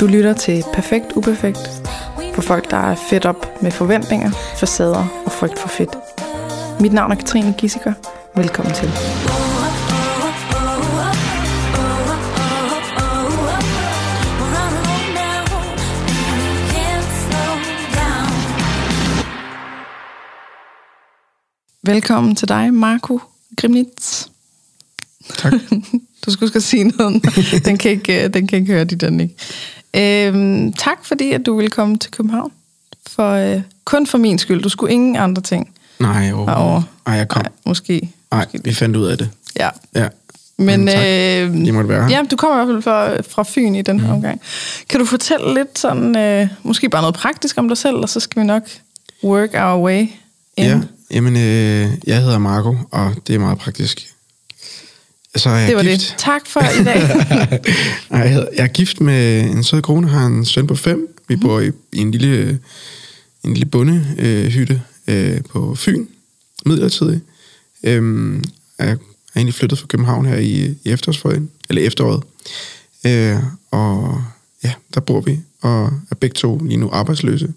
Du lytter til Perfekt Uperfekt for folk, der er fedt op med forventninger, facader og frygt for fedt. Mit navn er Katrine Gissiker. Velkommen til. Velkommen til dig, Marco Grimnitz. Tak. Du skulle skal sige noget. Den kan ikke, øh, den kan ikke høre dit, den ikke. Øhm, tak fordi, at du ville komme til København. For, øh, kun for min skyld. Du skulle ingen andre ting Nej, overhovedet. Ej, jeg kom. Nej, måske. Nej, vi fandt ud af det. Ja. Ja. Men, Men øh, måtte være her. Ja, du kommer i hvert fald fra, fra Fyn i den her Mhm. omgang. Kan du fortælle lidt sådan, øh, måske bare noget praktisk om dig selv, og så skal vi nok work our way in. Ja, jamen, øh, jeg hedder Marco, og det er meget praktisk. Så er jeg Det var gift. det. Tak for i dag. Nej, jeg, hedder, jeg er gift med en sød kone, har en søn på fem. Vi Mhm. bor i, i en lille, en lille bondehytte øh, hytte, øh, på Fyn, midlertidigt. Øhm, jeg er egentlig flyttet fra København her i, i efterårsferien, eller efteråret. Øh, og ja, der bor vi, og er begge to lige nu arbejdsløse.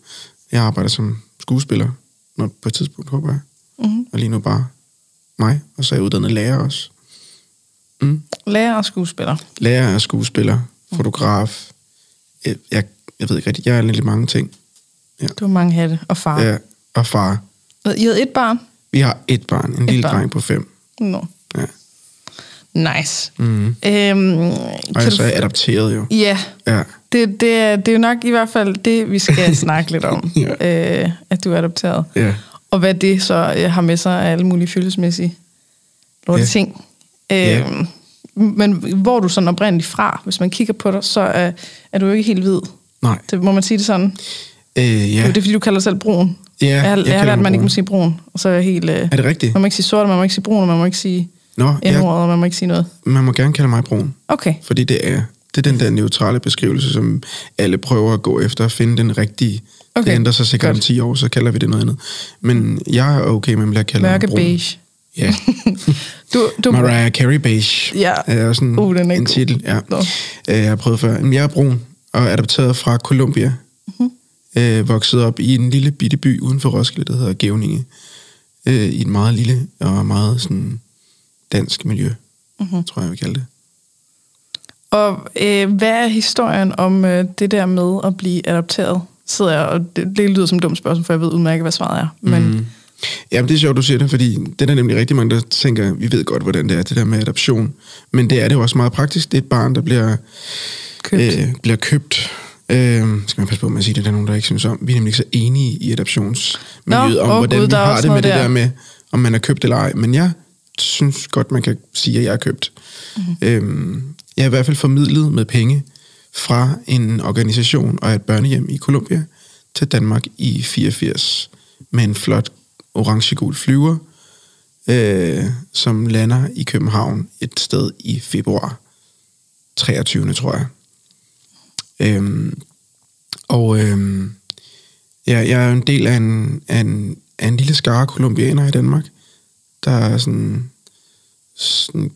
Jeg arbejder som skuespiller, når på et tidspunkt, håber jeg. Mhm. Og lige nu bare mig, og så er jeg uddannet lærer også. Mm. Lærer og skuespiller. Lærer og skuespiller, fotograf. Jeg, jeg, jeg ved ikke rigtigt, jeg er lidt mange ting. Du har mange hatte. Og far. Ja, og far. I havde et barn? Vi har et barn, en lille barn. dreng på fem. Nå. Ja. Nice. Mm. Øhm, Og jeg så er adopteret jo. Ja, Ja. det, det, er, det er jo nok i hvert fald det, vi skal snakke lidt om. Ja. øh, at du er adopteret. Ja. Og hvad det så øh, har med sig af alle mulige følelsesmæssige lorte Ja. ting. Øh, Ja. Men hvor er du sådan oprindeligt fra? Hvis man kigger på dig, så er, er du jo ikke helt hvid. Nej. Det, må man sige det sådan? Øh, Ja. Det er fordi, du kalder dig selv brun. ja, jeg har, jeg har lært, at mig man ikke må sige brun. Og så er jeg helt... Øh, Er det rigtigt? man må ikke sige sort, og man må ikke sige brun, og man må ikke sige Nå, n-ordet, og man må ikke sige noget. man må gerne kalde mig brun. Okay. Fordi det er, det er den der neutrale beskrivelse, som alle prøver at gå efter at finde den rigtige. Okay, Det ændrer sig sikkert godt. om 10 år, så kalder vi det noget andet. Men jeg er okay med at kaldt Mørke brun. beige. Ja. Du, du, Mariah Carey beige. Ja. Er også en, Uh, den er en titel. Ja. Nå. Øh, Jeg har prøvet før. Jeg er brun og adopteret fra Colombia. Mhm. Øh, vokset op i en lille bitte by uden for Roskilde, der hedder Gævninge. Øh, I et meget lille og meget sådan dansk miljø, Mhm. tror jeg, jeg vil kalde det. Og øh, hvad er historien om øh, det der med at blive adopteret? Sidder jeg, og det, det lyder som et dumt spørgsmål, for jeg ved udmærket, hvad svaret er. Men Mm. Jamen, det er sjovt, du siger det, fordi det er der nemlig rigtig mange, der tænker, vi ved godt, hvordan det er, det der med adoption. Men det er det jo også meget praktisk. Det er et barn, der bliver købt. øh, bliver købt. Øh, skal man passe på med at sige det, der er nogen, der ikke synes om. Vi er nemlig ikke så enige i adoptionsmiljøet, Nå, om hvordan Gud, vi har det med det der. der med, om man er købt eller ej. Men jeg synes godt, man kan sige, at jeg er købt. Mhm. Mm-hmm. Øh, jeg er i hvert fald formidlet med penge fra en organisation og et børnehjem i Colombia til Danmark i 84 med en flot orange-gul flyver, øh, som lander i København et sted i februar 23. tror jeg. Øhm, og øhm, ja, jeg er jo en del af en, af en, af en lille skare kolumbianer i Danmark. Der er sådan, sådan...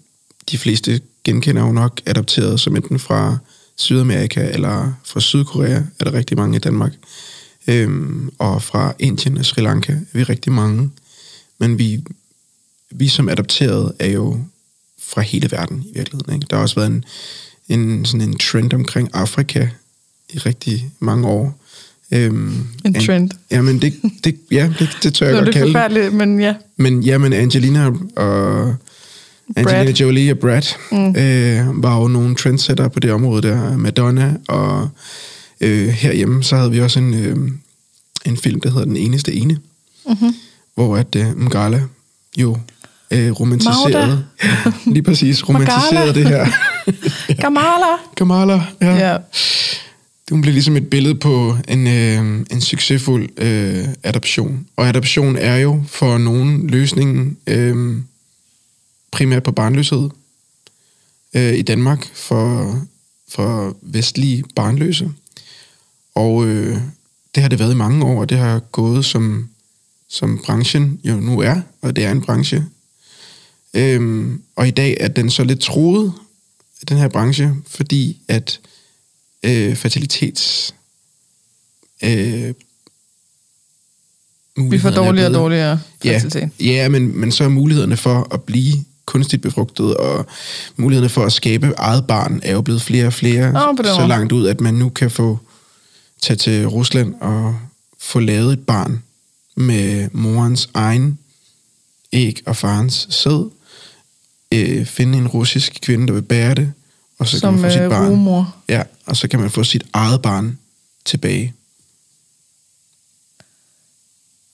De fleste genkender jo nok adopteret som enten fra Sydamerika eller fra Sydkorea, er der rigtig mange i Danmark. Øhm, og fra Indien og Sri Lanka er vi rigtig mange. Men vi, vi som adopterede er jo fra hele verden i virkeligheden. Ikke? Der har også været en, en, sådan en trend omkring Afrika i rigtig mange år. Øhm, En An- trend. Jamen, det, det, ja, det, det tør jeg er godt lidt kalde det. forfærdeligt, men ja. Men jamen, Angelina og Angelina Brad. Jolie og Brad mm. øh, var jo nogle trendsetter på det område der. Madonna, og øh, herhjemme, så havde vi også en, øh, en film, der hedder Den Eneste Ene, Mm-hmm. hvor at øh, Mgala jo øh, romantiserede, ja, lige præcis, romantiserede det her. Kamala! Kamala, ja. Ja. Hun blev ligesom et billede på en, øh, en succesfuld øh, adoption. Og adoption er jo for nogen løsningen øh, primært på barnløshed øh, i Danmark for, for vestlige barnløse. Og øh, det har det været i mange år, og det har gået som, som branchen jo nu er, og det er en branche. Øhm, og i dag er den så lidt troet, den her branche, fordi at øh, fertilitets... Øh, Vi får er dårligere og dårligere Ja, fertilitet. ja men, men så er mulighederne for at blive kunstigt befrugtet, og mulighederne for at skabe eget barn, er jo blevet flere og flere, den så langt ud, at man nu kan få tage til Rusland og få lavet et barn med morens egen æg og farens sæd, øh, finde en russisk kvinde, der vil bære det, og så kan Som man få sit øh, barn. rumor. Ja, og så kan man få sit eget barn tilbage.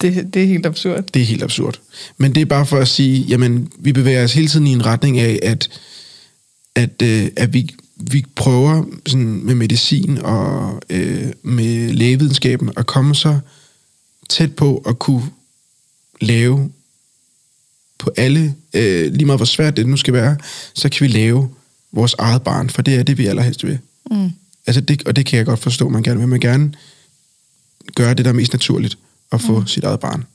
Det, det er helt absurd. Det er helt absurd. Men det er bare for at sige, jamen, vi bevæger os hele tiden i en retning af, at, at, øh, at vi, vi prøver sådan med medicin og øh, med lægevidenskaben at komme så tæt på at kunne lave på alle, øh, lige meget hvor svært det nu skal være, så kan vi lave vores eget barn, for det er det, vi allerhelst vil. Mm. Altså det, og det kan jeg godt forstå, man gerne vil. Man gerne gøre det, der er mest naturligt, at få mm. sit eget barn.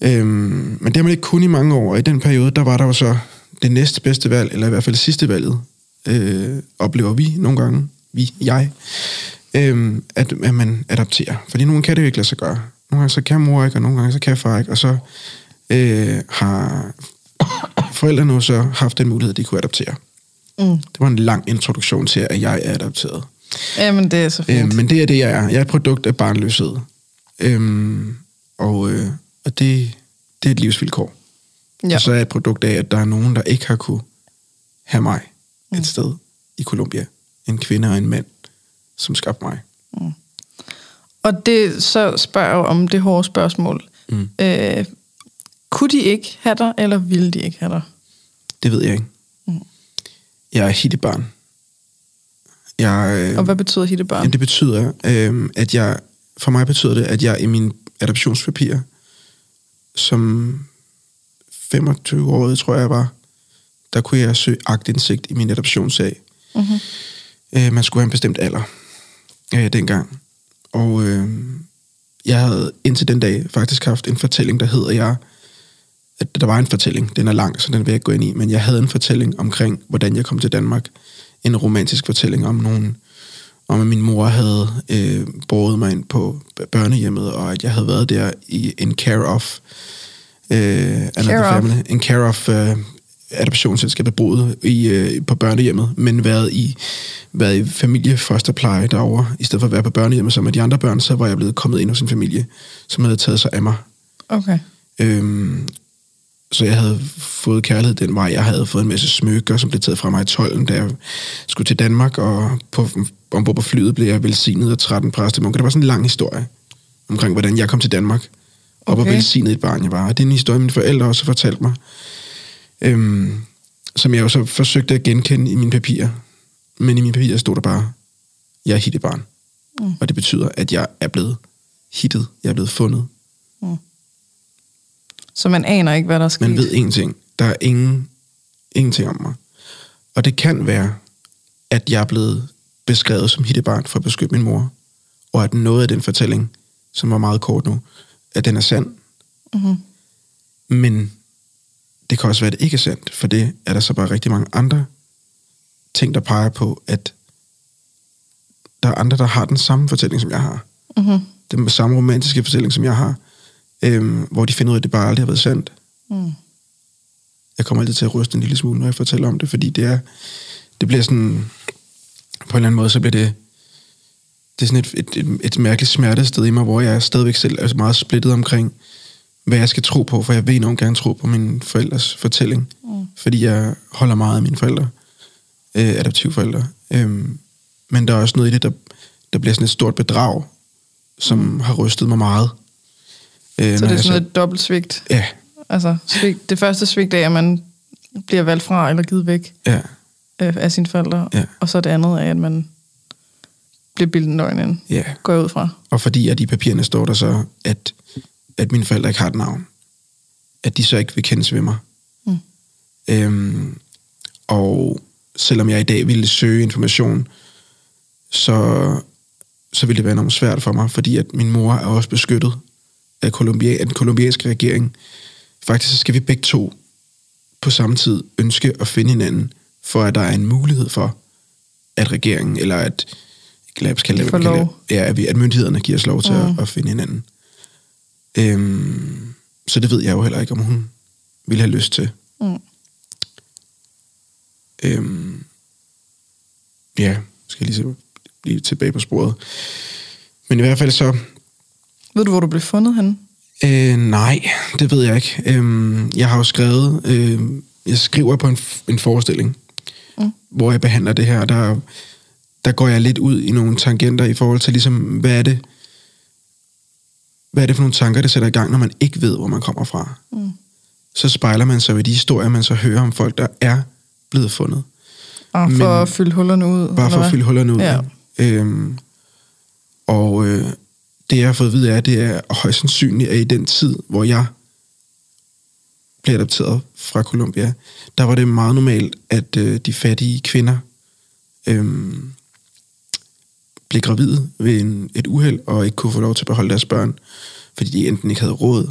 Øhm, men det har man ikke kun i mange år, og i den periode, der var der jo så det næste bedste valg, eller i hvert fald sidste valget, øh, oplever vi nogle gange, vi, jeg, øh, at, at man adopterer. Fordi nogle kan det jo ikke lade sig gøre. Nogle gange så kan mor ikke, og nogle gange så kan far ikke, og så øh, har forældrene jo så haft den mulighed, at de kunne adoptere. Mm. Det var en lang introduktion til, at jeg er adopteret. Jamen, det er så fint. Øh, men det er det, jeg er. Jeg er et produkt af barnløshed. Øhm, og øh, og det, det er et livsvilkår. ja. Og så er jeg et produkt af, at der er nogen, der ikke har kunne have mig et sted i Colombia. En kvinde og en mand, som skabte mig. Og det så spørger jeg om det hårde spørgsmål. Mm. Øh, kunne de ikke have dig, eller ville de ikke have dig? Det ved jeg ikke. Mm. Jeg er hittebarn. Jeg, øh, Og hvad betyder hittebarn? Jamen, det betyder, øh, at jeg, for mig betyder det, at jeg i mine adoptionspapirer, som 25 år, tror jeg var, der kunne jeg søge agtindsigt i min adoptionssag. Mm-hmm. Øh, man skulle have en bestemt alder øh, dengang. Og øh, jeg havde indtil den dag faktisk haft en fortælling, der hedder jeg, at der var en fortælling, den er lang, så den vil jeg ikke gå ind i, men jeg havde en fortælling omkring, hvordan jeg kom til Danmark. En romantisk fortælling om nogen, om at min mor havde øh, båret mig ind på børnehjemmet, og at jeg havde været der i en care of øh, Care family, en care of øh, adoptionsselskabet boet i, øh, på børnehjemmet, men været i, været i familiefosterpleje derovre, i stedet for at være på børnehjemmet som med de andre børn, så var jeg blevet kommet ind hos en familie, som havde taget sig af mig. Okay. Øhm, så jeg havde fået kærlighed den vej. Jeg havde fået en masse smykker, som blev taget fra mig i 12, da jeg skulle til Danmark, og på, ombord på flyet blev jeg velsignet af 13 præstemunker. Det var sådan en lang historie omkring, hvordan jeg kom til Danmark, og hvor Okay. velsignet et barn jeg var. Og det er en historie, mine forældre også har fortalt mig, øhm, som jeg jo så forsøgte at genkende i mine papirer. Men i mine papirer stod der bare, jeg er hittebarn. Mm. Og det betyder, at jeg er blevet hittet, jeg er blevet fundet, Så man aner ikke, hvad der er sket? Man ved ingenting. Der er ingen, ingenting om mig. Og det kan være, at jeg er blevet beskrevet som hittebarn for at beskytte min mor, og at noget af den fortælling, som var meget kort nu, at den er sand. Mm-hmm. Men det kan også være, at det ikke er sandt, for det er der så bare rigtig mange andre ting, der peger på, at der er andre, der har den samme fortælling, som jeg har. Mm-hmm. Den samme romantiske fortælling, som jeg har, øhm, hvor de finder ud af, at det bare aldrig har været sandt. Mm. jeg kommer altid til at ryste en lille smule, når jeg fortæller om det, fordi det er, det bliver sådan, på en eller anden måde, så bliver det, det er sådan et, et, et, et mærkeligt smertested i mig, hvor jeg stadigvæk selv er meget splittet omkring, hvad jeg skal tro på, for jeg vil enormt gerne tro på min forældres fortælling, Mm. fordi jeg holder meget af mine forældre, øh, adoptivforældre. Øhm, men der er også noget i det, der, der bliver sådan et stort bedrag, som mm. har rystet mig meget. Øh, Så det er sådan et dobbelt svigt. Ja, Altså, svigt, det første svigt er, at man bliver valgt fra eller givet væk ja, øh, af sine forældre. Ja. Og så det andet er, at man bliver bildet en løgn ind. ja. Går ud fra. Og fordi at i papirerne står der så, at, at mine forældre ikke har et navn. At de så ikke vil kendes ved mig. Mm. Øhm, og selvom jeg i dag ville søge information, så, så ville det være enormt svært for mig, fordi at min mor er også beskyttet af, Colombia, af den kolumbianske regering. Faktisk så skal vi begge to på samme tid ønske at finde hinanden, for at der er en mulighed for, at regeringen, eller at, lad os kalde det, får hvad vi kalder lov. det, ja, at, vi, at myndighederne giver os lov til Mm. at, at finde hinanden. Øhm, så det ved jeg jo heller ikke, om hun ville have lyst til. Mm. Øhm, ja, skal jeg lige se lige tilbage på sporet. Men i hvert fald så, Ved du, hvor du blev fundet henne? øh, nej, det ved jeg ikke. Øhm, jeg har jo skrevet, øh, jeg skriver på en, en forestilling, Mm. hvor jeg behandler det her. Der, der går jeg lidt ud i nogle tangenter i forhold til ligesom, hvad er det, hvad er det for nogle tanker, der sætter i gang, når man ikke ved, hvor man kommer fra. Mm. Så spejler man sig ved de historier, man så hører om folk, der er blevet fundet. Og for Men- at fylde hullerne ud? Bare for eller at hvad? fylde hullerne ud. Ja. Øhm, og øh, det, jeg har fået at vide, er, det er højst sandsynligt, at i den tid, hvor jeg blev adopteret fra Colombia, der var det meget normalt, at øh, de fattige kvinder øh, blev gravide ved en, et uheld, og ikke kunne få lov til at beholde deres børn, fordi de enten ikke havde råd,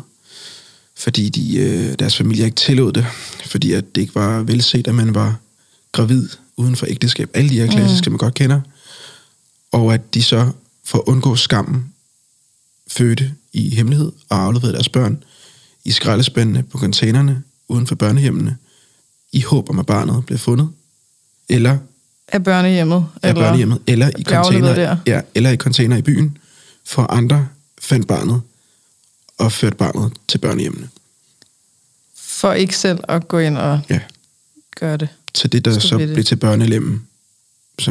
fordi de, øh, deres familie ikke tillod det, fordi at det ikke var velset, at man var gravid uden for ægteskab. Alle de her klassiske, mm. man godt kender. Og at de så, for at undgå skammen, fødte i hemmelighed og afleverede deres børn i skraldespandene på containerne uden for børnehjemmene, i håb om, at barnet blev fundet, eller Af børnehjemmet? af børnehjemmet, eller i, container, der? ja, eller i container i byen, for andre fandt barnet og førte barnet til børnehjemmene. For ikke selv at gå ind og Ja. gøre det. Så det, der så det. blev til børnelemmen.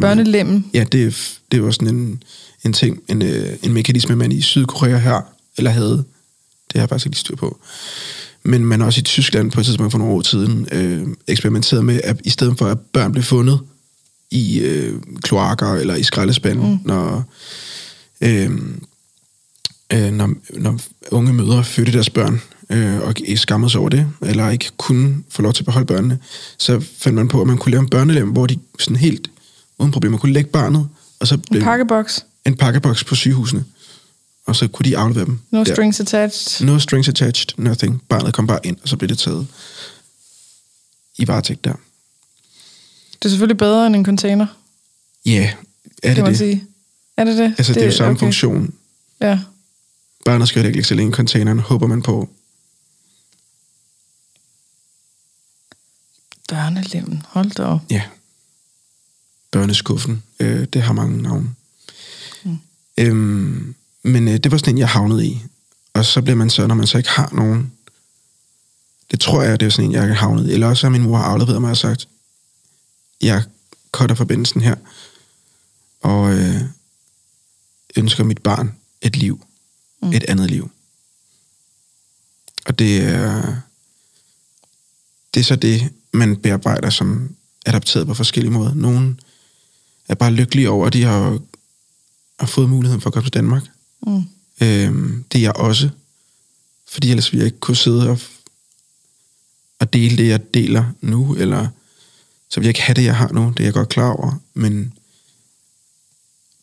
Børnelemmen? Ja, det, det var sådan en, en ting, en, øh, en mekanisme, man i Sydkorea her, eller havde. Det har jeg faktisk ikke styr på. Men man også i Tyskland på et tidspunkt for nogle år siden øh, eksperimenterede med, at i stedet for at børn blev fundet i øh, kloakker eller i skraldespanden, mm. når, øh, øh, når, når unge mødre fødte deres børn, øh, og skammede sig over det, eller ikke kunne få lov til at beholde børnene, så fandt man på, at man kunne lave en børnelem, hvor de sådan helt uden problemer kunne lægge barnet, og så En blev pakkeboks? en pakkeboks på sygehusene, og så kunne de aflevere dem. No der. strings attached? No strings attached, nothing. Barnet kom bare ind, og så blev det taget i varetægt der. Det er selvfølgelig bedre end en container, Ja, yeah, er kan det man det? sige. Er det det? Altså, det, det er jo samme okay. funktion. Ja. Barnet skal jo ikke ligge så længe i containeren, håber man på. Børnelemmen, hold da op. Ja. Børneskuffen. Øh, det har mange navne. Mm. Øhm, men øh, det var sådan en, jeg havnede i. Og så bliver man så, når man så ikke har nogen... Det tror jeg, det er sådan en, jeg er havnet i. Eller også har min mor afleveret mig og sagt, jeg cutter forbindelsen her. Og øh, ønsker mit barn et liv. Mm. Et andet liv. Og det er... Det er så det, man bearbejder som adopteret på forskellige måder. Nogle er bare lykkelige over, at de har, har fået muligheden for at komme til Danmark. Mm. Øhm, det er jeg også. Fordi ellers ville jeg ikke kunne sidde og, og dele det, jeg deler nu, eller så vil jeg ikke have det, jeg har nu. Det er jeg godt klar over. Men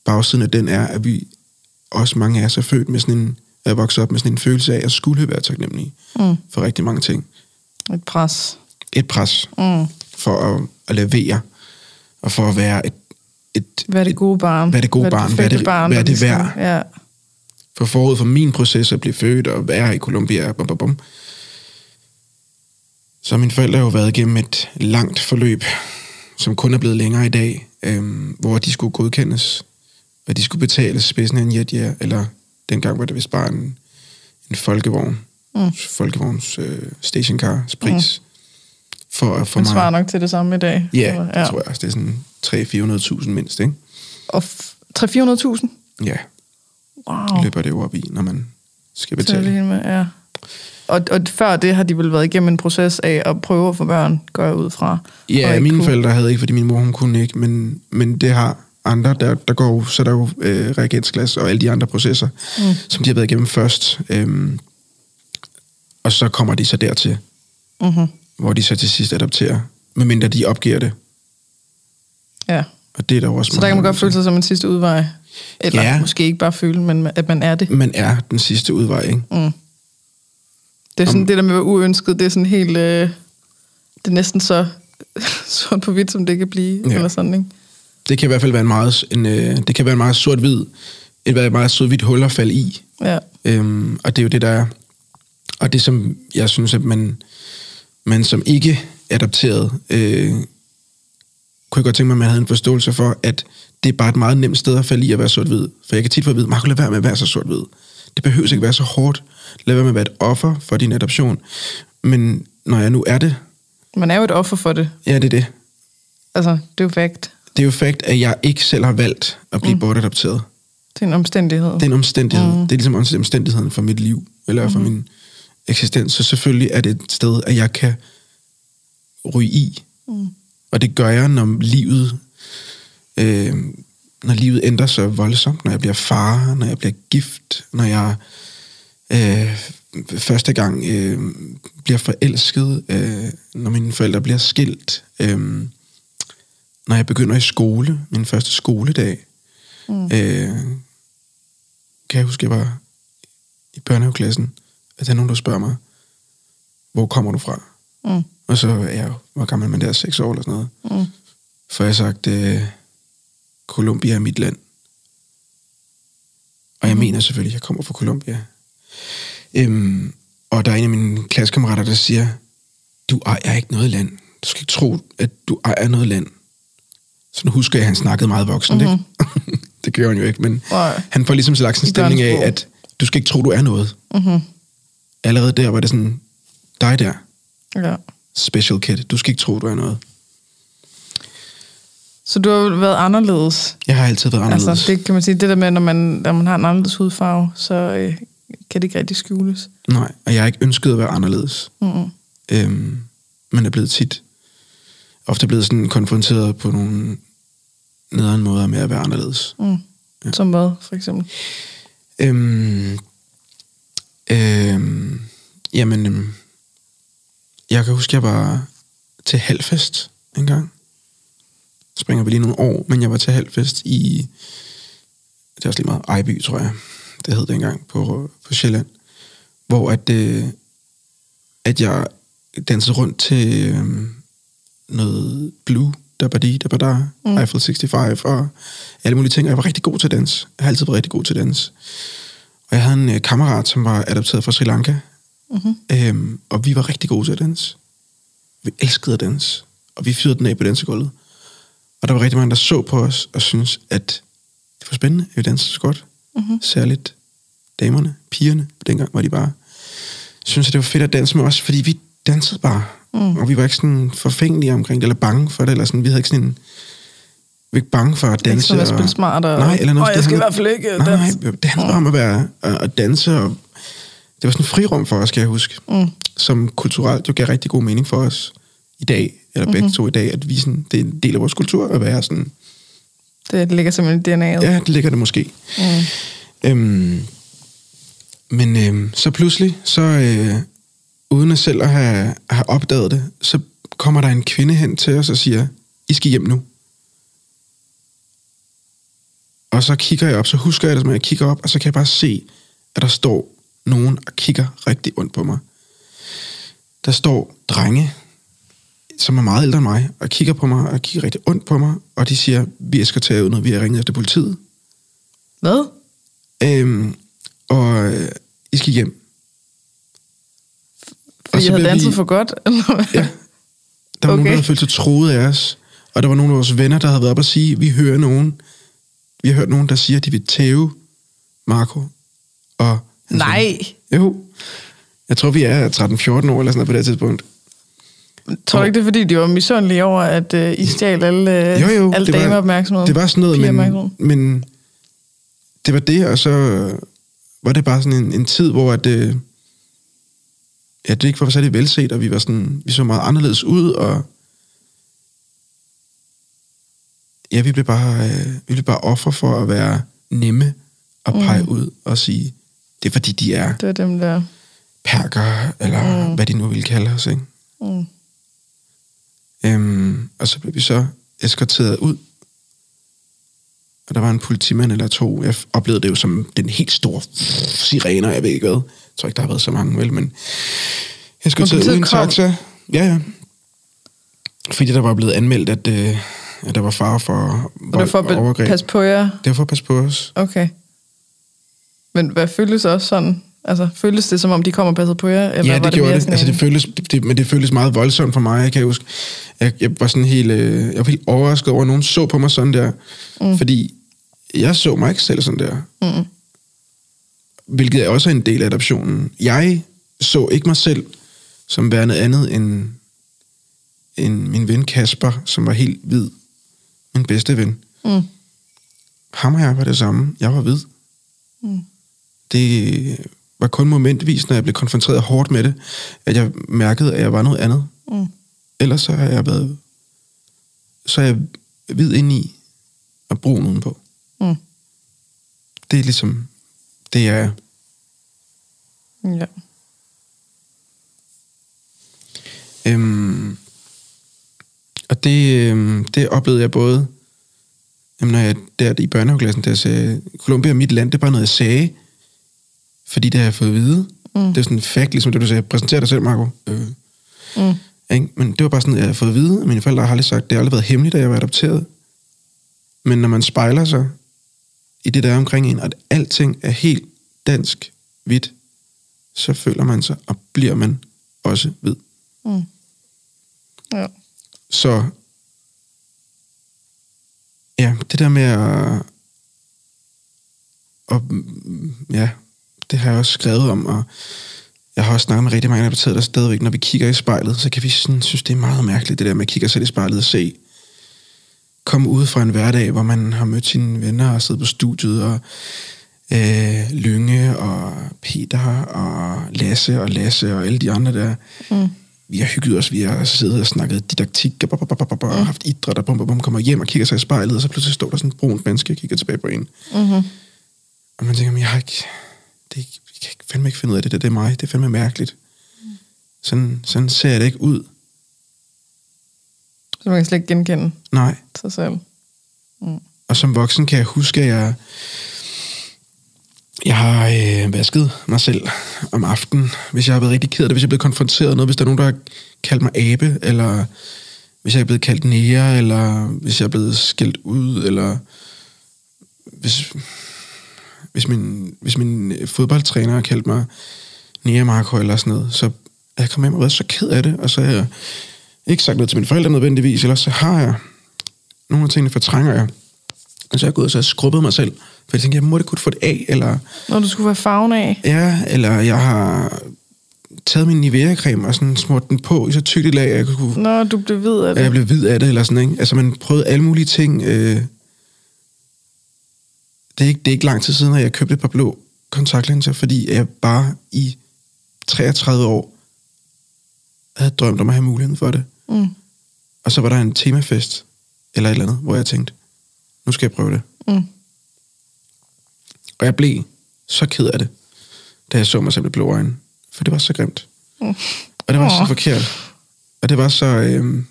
bagsiden af den er, at vi også mange af os er født med sådan en, er vokset op med sådan en følelse af, at skulle være taknemmelige Mm. for rigtig mange ting. Et pres. Et pres Mm. for at, at levere, og for at være et, et, Hvad er det gode barn? Hvad er det gode barn? Hvad er det- barn, hvad er det værd? Ja. for forud for min proces at blive født og være i Colombia, bum, bum, bum. Så har mine forældre jo været igennem et langt forløb, som kun er blevet længere i dag, øhm, hvor de skulle godkendes, og de skulle betales spidsen af en jetja, eller dengang var det vist bare en, en folkevogn, mm. folkevogns øh, stationcars pris, mm. for at få Det svarer nok til det samme i dag. Ja, Eller- ja, det tror jeg. Det er sådan 300-400.000 mindst, ikke? Og f- 300-400.000? Ja, Wow. løber det jo op i, når man skal det betale. med, ja. Og, og før det har de vel været igennem en proces af at prøve at få børn, går jeg ud fra. Ja, mine kunne. forældre havde ikke, fordi min mor hun kunne ikke, men, men det har andre, der, der går jo- så er der jo øh, reagensglas og alle de andre processer, mm. som de har været igennem først. Øhm, og så kommer de så dertil, Mm-hmm. hvor de så til sidst adopterer, medmindre de opgiver det. Ja. Og det er der også Så der kan man godt føle sig som en sidste udvej. Eller Ja. måske ikke bare føle, men at man er det. Man er den sidste udvej, ikke? Mm. Det er sådan, Om- det der med at være uønsket, det er sådan helt... Øh, det er næsten så sort på hvidt, som det kan blive. Ja. Eller sådan, ikke? det kan i hvert fald være en meget, en, øh, det kan være en meget sort-hvid, et være meget sort-hvidt hul at falde i. Ja. Øhm, og det er jo det, der er. Og det, som jeg synes, at man, man som ikke adopteret, øh, kunne jeg godt tænke mig, at man havde en forståelse for, at det er bare et meget nemt sted at falde i at være sort-hvid. For jeg kan tit få at vide, Marco, lad være med at være så sort-hvid. Det behøver ikke være så hårdt. Lad være med at være et offer for din adoption. Men når jeg nu er det, Man er jo et offer for det. ja, det er det. Altså, det er jo fakt. Det er jo fakt, at jeg ikke selv har valgt at blive mm. bortadopteret. Det er en omstændighed. Det er en omstændighed. Mm. Det er ligesom også omstændigheden for mit liv, eller for min eksistens. Så selvfølgelig er det et sted, at jeg kan ryge i. Mm. Og det gør jeg, når livet, øh, når livet ændrer sig voldsomt, når jeg bliver far, når jeg bliver gift, når jeg øh, første gang øh, bliver forelsket, øh, når mine forældre bliver skilt, øh, når jeg begynder i skole, min første skoledag, mm. øh, kan jeg huske, jeg var i børnehaveklassen, at der er nogen, der spørger mig, hvor kommer du fra? Mm. Og så er jeg jo, hvor gammel man der, seks år eller sådan noget. Mm. For jeg har sagt, øh, Colombia er mit land. Og jeg mener selvfølgelig, at jeg kommer fra Colombia. Øhm, og der er en af mine klassekammerater, der siger, du ejer ikke noget land. Du skal ikke tro, at du ejer noget land. Så nu husker jeg, at han snakkede meget voksen, mm-hmm. ikke? det gør han jo ikke, men Nej. han får ligesom slags en stemning af, at du skal ikke tro, du er noget. Mm-hmm. Allerede der var det sådan, dig der, Ja. special kid, du skal ikke tro, du er noget. Så du har været anderledes. Jeg har altid været anderledes. Altså, det kan man sige, det der med, når man, når man har en anderledes hudfarve, så øh, kan det ikke rigtig skjules. Nej, og jeg har ikke ønsket at være anderledes. Mm-hmm. Øhm, men er blevet tit ofte blevet sådan konfronteret på nogle nederen måder med at være anderledes. Mm. Ja. Som hvad, for eksempel? Øhm, øhm, jamen, øhm, jeg kan huske, jeg var til halvfest en gang. Springer vi lige nogle år, men jeg var til halvfest i, det er også lige meget, Ejby, tror jeg, det hed det engang på, på Sjælland, hvor at, øh, at jeg dansede rundt til øh, noget blue, der var de, der var der, mm. Eiffel 65 og alle mulige ting. Og jeg var rigtig god til dans. Jeg har altid været rigtig god til dans. Og jeg havde en øh, kammerat, som var adopteret fra Sri Lanka. Mm-hmm. Øhm, og vi var rigtig gode til at danse. Vi elskede at danse. Og vi fyrede den af på dansegulvet. Og der var rigtig mange, der så på os og syntes, at det var spændende, at vi dansede så godt. Mm-hmm. Særligt damerne, pigerne, dengang var de bare, synes at det var fedt at danse med os, fordi vi dansede bare. Mm. Og vi var ikke sådan forfængelige omkring det, eller bange for det, eller sådan, vi havde ikke sådan en, vi var ikke bange for at danse. Ikke sådan at og- smart og... Nej, eller noget. Åh, jeg skal i hvert fald ikke Nej, nej, danse. det handlede bare om at være at, at danse, og det var sådan en frirum for os, kan jeg huske, Mm. som kulturelt jo gav rigtig god mening for os i dag, eller begge Mhm. to i dag, at vi sådan, det er en del af vores kultur at være sådan, Det ligger simpelthen i DNA'et. ja, det ligger det måske. Mm. Øhm, men øhm, så pludselig, så øh, uden at selv at have, have opdaget det, så kommer der en kvinde hen til os og siger, I skal hjem nu. Og så kigger jeg op, så husker jeg det, som jeg kigger op, og så kan jeg bare se, at der står nogen og kigger rigtig ondt på mig. Der står drenge, som er meget ældre end mig, og kigger på mig, og kigger rigtig ondt på mig, og de siger, vi skal tage ud, når vi har ringet efter politiet. Hvad? Øhm, og øh, I skal hjem. Fordi jeg havde danset vi- for godt? Ja. Der var okay. nogen, der havde følt sig troet af os. Og der var nogle af vores venner, der havde været op og sige, vi hører nogen, vi har hørt nogen, der siger, at de vil tæve Marco. Og Nej. venner. Jo. Jeg tror, vi er 13-14 år eller sådan noget på det tidspunkt. Tror du ikke, det er, fordi de var misundelige over, at uh, I stjal alle, uh, Jo, jo. alle det var- dameopmærksomhed? Det var sådan noget, men, men det var det, og så øh, var det bare sådan en, en tid, hvor at, øh, ja, det ikke var særlig velset, og vi var sådan, vi så meget anderledes ud, og ja, vi blev bare, øh, vi blev bare offer for at være nemme og pege mm. ud og sige, det er fordi, de er Det var dem der... perker, eller mm. hvad de nu ville kalde os, ikke? Mm. Øhm, og så blev vi så eskorteret ud. Og der var en politimand eller to. Jeg oplevede det jo som den helt store sirener, jeg ved ikke hvad. Jeg tror ikke, der har været så mange, vel, men... Eskorteret ud i en taxa. Ja, ja. Fordi der var blevet anmeldt, at, øh, at der var far for Og det for at overgreb. passe på jer? Det var for at passe på os. Okay. Men hvad føltes også sådan? Altså, føltes det, som om de kom og passede på jer? Eller ja, var det, gjorde det. sådan Altså, det føltes, det, det, men det føltes meget voldsomt for mig. Jeg kan huske, jeg, jeg var sådan helt, øh, jeg var helt overrasket over, at nogen så på mig sådan der. Mm. Fordi jeg så mig ikke selv sådan der. Mm. Hvilket er også en del af adoptionen. Jeg så ikke mig selv som værende andet end, end min ven Kasper, som var helt hvid. Min bedste ven. Mm. Ham og jeg var det samme. Jeg var hvid. Mm. Det var kun momentvis, når jeg blev konfronteret hårdt med det, at jeg mærkede, at jeg var noget andet. Mm. Ellers så har jeg været... Så er jeg hvid indeni og brun udenpå. Mm. Det er ligesom... Det er... Ja. Øhm, og det, øhm, det oplevede jeg både, jamen, når jeg der i børnehaveklassen, der sagde, Colombia er mit land, det er bare noget, jeg sagde, fordi det har jeg fået at vide. Mm. Det er sådan en fact, ligesom det du sagde, præsenter dig selv, Marco. Øh, Mm. ikke? Men det var bare sådan, jeg har fået at vide, og mine forældre har aldrig sagt, det har aldrig været hemmeligt, at jeg var adopteret. Men når man spejler sig i det, der er omkring en, og at alting er helt dansk, hvidt, så føler man sig, og bliver man også hvid. Mm. Ja. Så ja, det der med at, og, ja, det har jeg også skrevet om, og jeg har også snakket med rigtig mange adopterede, der stadigvæk, når vi kigger i spejlet, så kan vi sådan, synes, det er meget mærkeligt, det der med at kigge selv i spejlet og se, komme ud fra en hverdag, hvor man har mødt sine venner og siddet på studiet, og øh, Lynge og Peter og Lasse og Lasse og alle de andre der. Mm. Vi har hygget os, vi har siddet og snakket didaktik, og, bop, bop, bop, bop, og haft idræt, og bum, bum, bum, kommer hjem og kigger sig i spejlet, og så pludselig står der sådan et brunt menneske og kigger tilbage på en. Mm-hmm. Og man tænker, men jeg har ikke, det jeg kan fandme ikke finde ud af det, det, det er mig, det er fandme mærkeligt. Sådan, sådan ser jeg det ikke ud. Så man kan slet ikke genkende Nej. sig selv. Og som voksen kan jeg huske, at jeg, jeg har øh, vasket mig selv om aftenen, hvis jeg har været rigtig ked af det, hvis jeg er blevet konfronteret noget, hvis der er nogen, der har kaldt mig abe, eller hvis jeg er blevet kaldt nære, eller hvis jeg er blevet skældt ud, eller hvis, hvis, min, hvis min fodboldtræner har kaldt mig nære Marco, eller sådan noget, så er jeg kommet hjem og været så ked af det, og så har jeg ikke sagt noget til mine forældre nødvendigvis, eller så har jeg nogle af tingene fortrænger jeg. Og så er jeg gået og så har skrubbet mig selv. For jeg tænkte, jeg må det kunne få det af, eller, Når du skulle være farven af. ja, eller jeg har taget min Nivea-creme og sådan smurt den på i så tykt et lag, at jeg kunne Når du blev ved af det. jeg blev hvid af det, eller sådan, ikke? Altså, man prøvede alle mulige ting. Øh, det, er ikke, det er ikke lang tid siden, at jeg købte et par blå kontaktlinser, fordi jeg bare i 33 år havde drømt om at have muligheden for det. Mm. Og så var der en temafest, eller et eller andet, hvor jeg tænkte, nu skal jeg prøve det. Mm. Og jeg blev så ked af det, da jeg så mig selv med blå øjne. For det var så grimt. Mm. Og det var så Åh. forkert. Og det var så... Øhm,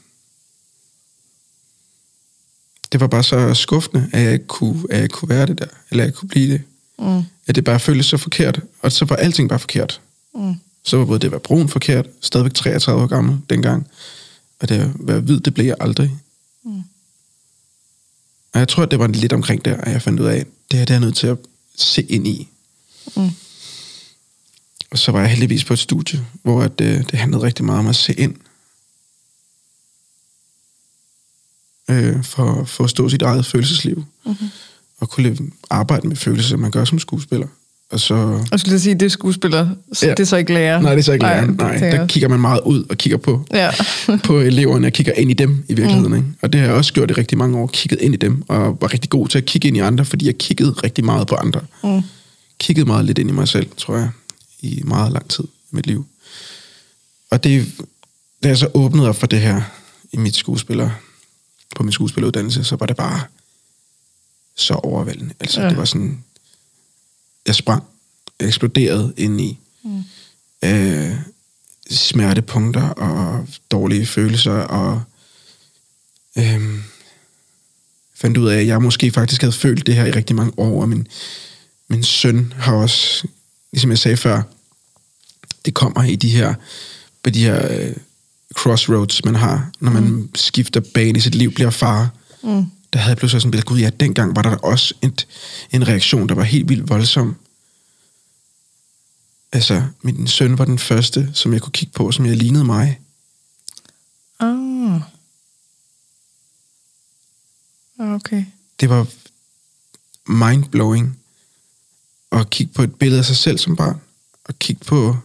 det var bare så skuffende, at jeg ikke kunne, at jeg kunne være det der. Eller at jeg kunne blive det. Mm. At det bare føltes så forkert. Og så var alting bare forkert. Mm. Så var både det at være brun forkert, stadigvæk 33 år gammel dengang. Og det at være hvid, det blev jeg aldrig. Mm. Og jeg tror, at det var lidt omkring der, at jeg fandt ud af, at det her det er jeg nødt til at se ind i. Mm. Og så var jeg heldigvis på et studie, hvor at, øh, det handlede rigtig meget om at se ind. Øh, for at forstå sit eget følelsesliv. Mm-hmm. Og kunne leve- arbejde med følelser, som man gør som skuespiller. Og så... Jeg skulle lige sige, det er skuespiller, så Ja. det er så ikke lærer. Nej, det er så ikke læreren. det Nej, tænker der jeg kigger man meget ud og kigger på, Ja. på eleverne og kigger ind i dem i virkeligheden. Mm. Ikke? Og det har jeg også gjort i rigtig mange år, kigget ind i dem, og var rigtig god til at kigge ind i andre, fordi jeg kiggede rigtig meget på andre. Mm. Kiggede meget lidt ind i mig selv, tror jeg, i meget lang tid i mit liv. Og det, da jeg så åbnede op for det her i mit skuespiller, på min skuespilleruddannelse, så var det bare så overvældende. Altså, Ja. det var sådan, jeg sprang, jeg eksploderede ind i Mm. øh, smertepunkter og dårlige følelser, og øh, fandt ud af, at jeg måske faktisk havde følt det her i rigtig mange år, og min, min søn har også, ligesom jeg sagde før, det kommer i de her, på de her øh, crossroads, man har, når man mm. skifter bane i sit liv, bliver far, Mm. der havde jeg pludselig sådan gud ja, dengang var der også et, en reaktion, der var helt vildt voldsom. Altså, min søn var den første, som jeg kunne kigge på, som jeg lignede mig. Ah. Ah, Okay. Det var mindblowing at kigge på et billede af sig selv som barn, og kigge på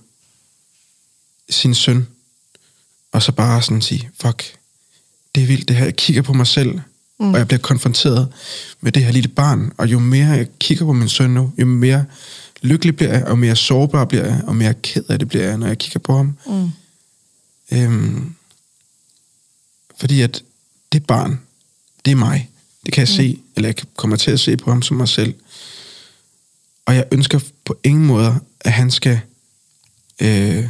sin søn, og så bare sådan sige, fuck, det er vildt det her. Jeg kigger på mig selv, mm. og jeg bliver konfronteret med det her lille barn, og jo mere jeg kigger på min søn nu, jo mere lykkelig bliver jeg, og mere sårbar bliver jeg, og mere ked af det bliver jeg, når jeg kigger på ham. Mm. Øhm, fordi at det barn, det er mig. Det kan jeg mm. se, eller jeg kommer til at se på ham som mig selv. Og jeg ønsker på ingen måde, at han skal, øh,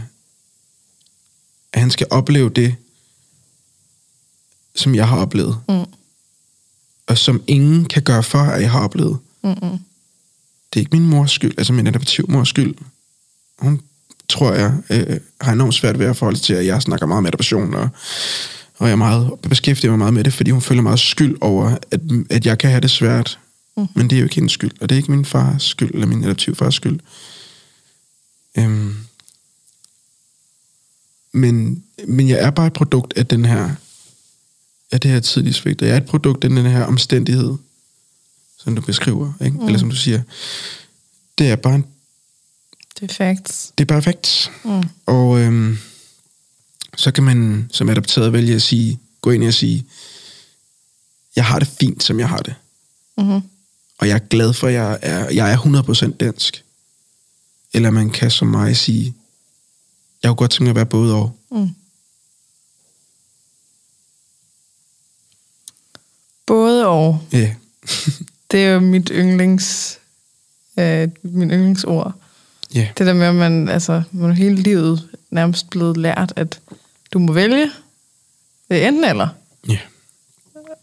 at han skal opleve det, som jeg har oplevet. Mm. Og som ingen kan gøre for, at jeg har oplevet. Mm-mm. Det er ikke min mors skyld, altså min adoptiv mors skyld. Hun, tror jeg, øh, har enormt svært ved at forholde til, at jeg snakker meget om adoption, og, og jeg er meget, beskæftiger mig meget med det, fordi hun føler meget skyld over, at, at jeg kan have det svært. Mm. Men det er jo ikke hendes skyld, og det er ikke min fars skyld, eller min adoptivfars skyld. Øhm, men, men jeg er bare et produkt af den her, af det her tidlige svigt, og jeg er et produkt af den her omstændighed, som du beskriver, ikke? Mm. eller som du siger. Det er bare en Det er facts. det er perfekt. Mm. Og øhm, så kan man som adopteret vælge at sige, gå ind og sige, jeg har det fint, som jeg har det. Mm-hmm. Og jeg er glad for, at jeg er, jeg er 100% dansk. Eller man kan som mig sige, jeg kunne godt tænke mig at være både og. Mm. Både og. Ja, Det er jo mit yndlings, øh, min yndlingsord. ja, Det der med, at man, altså, man er hele livet nærmest blevet lært, at du må vælge. Det er enten eller. ja.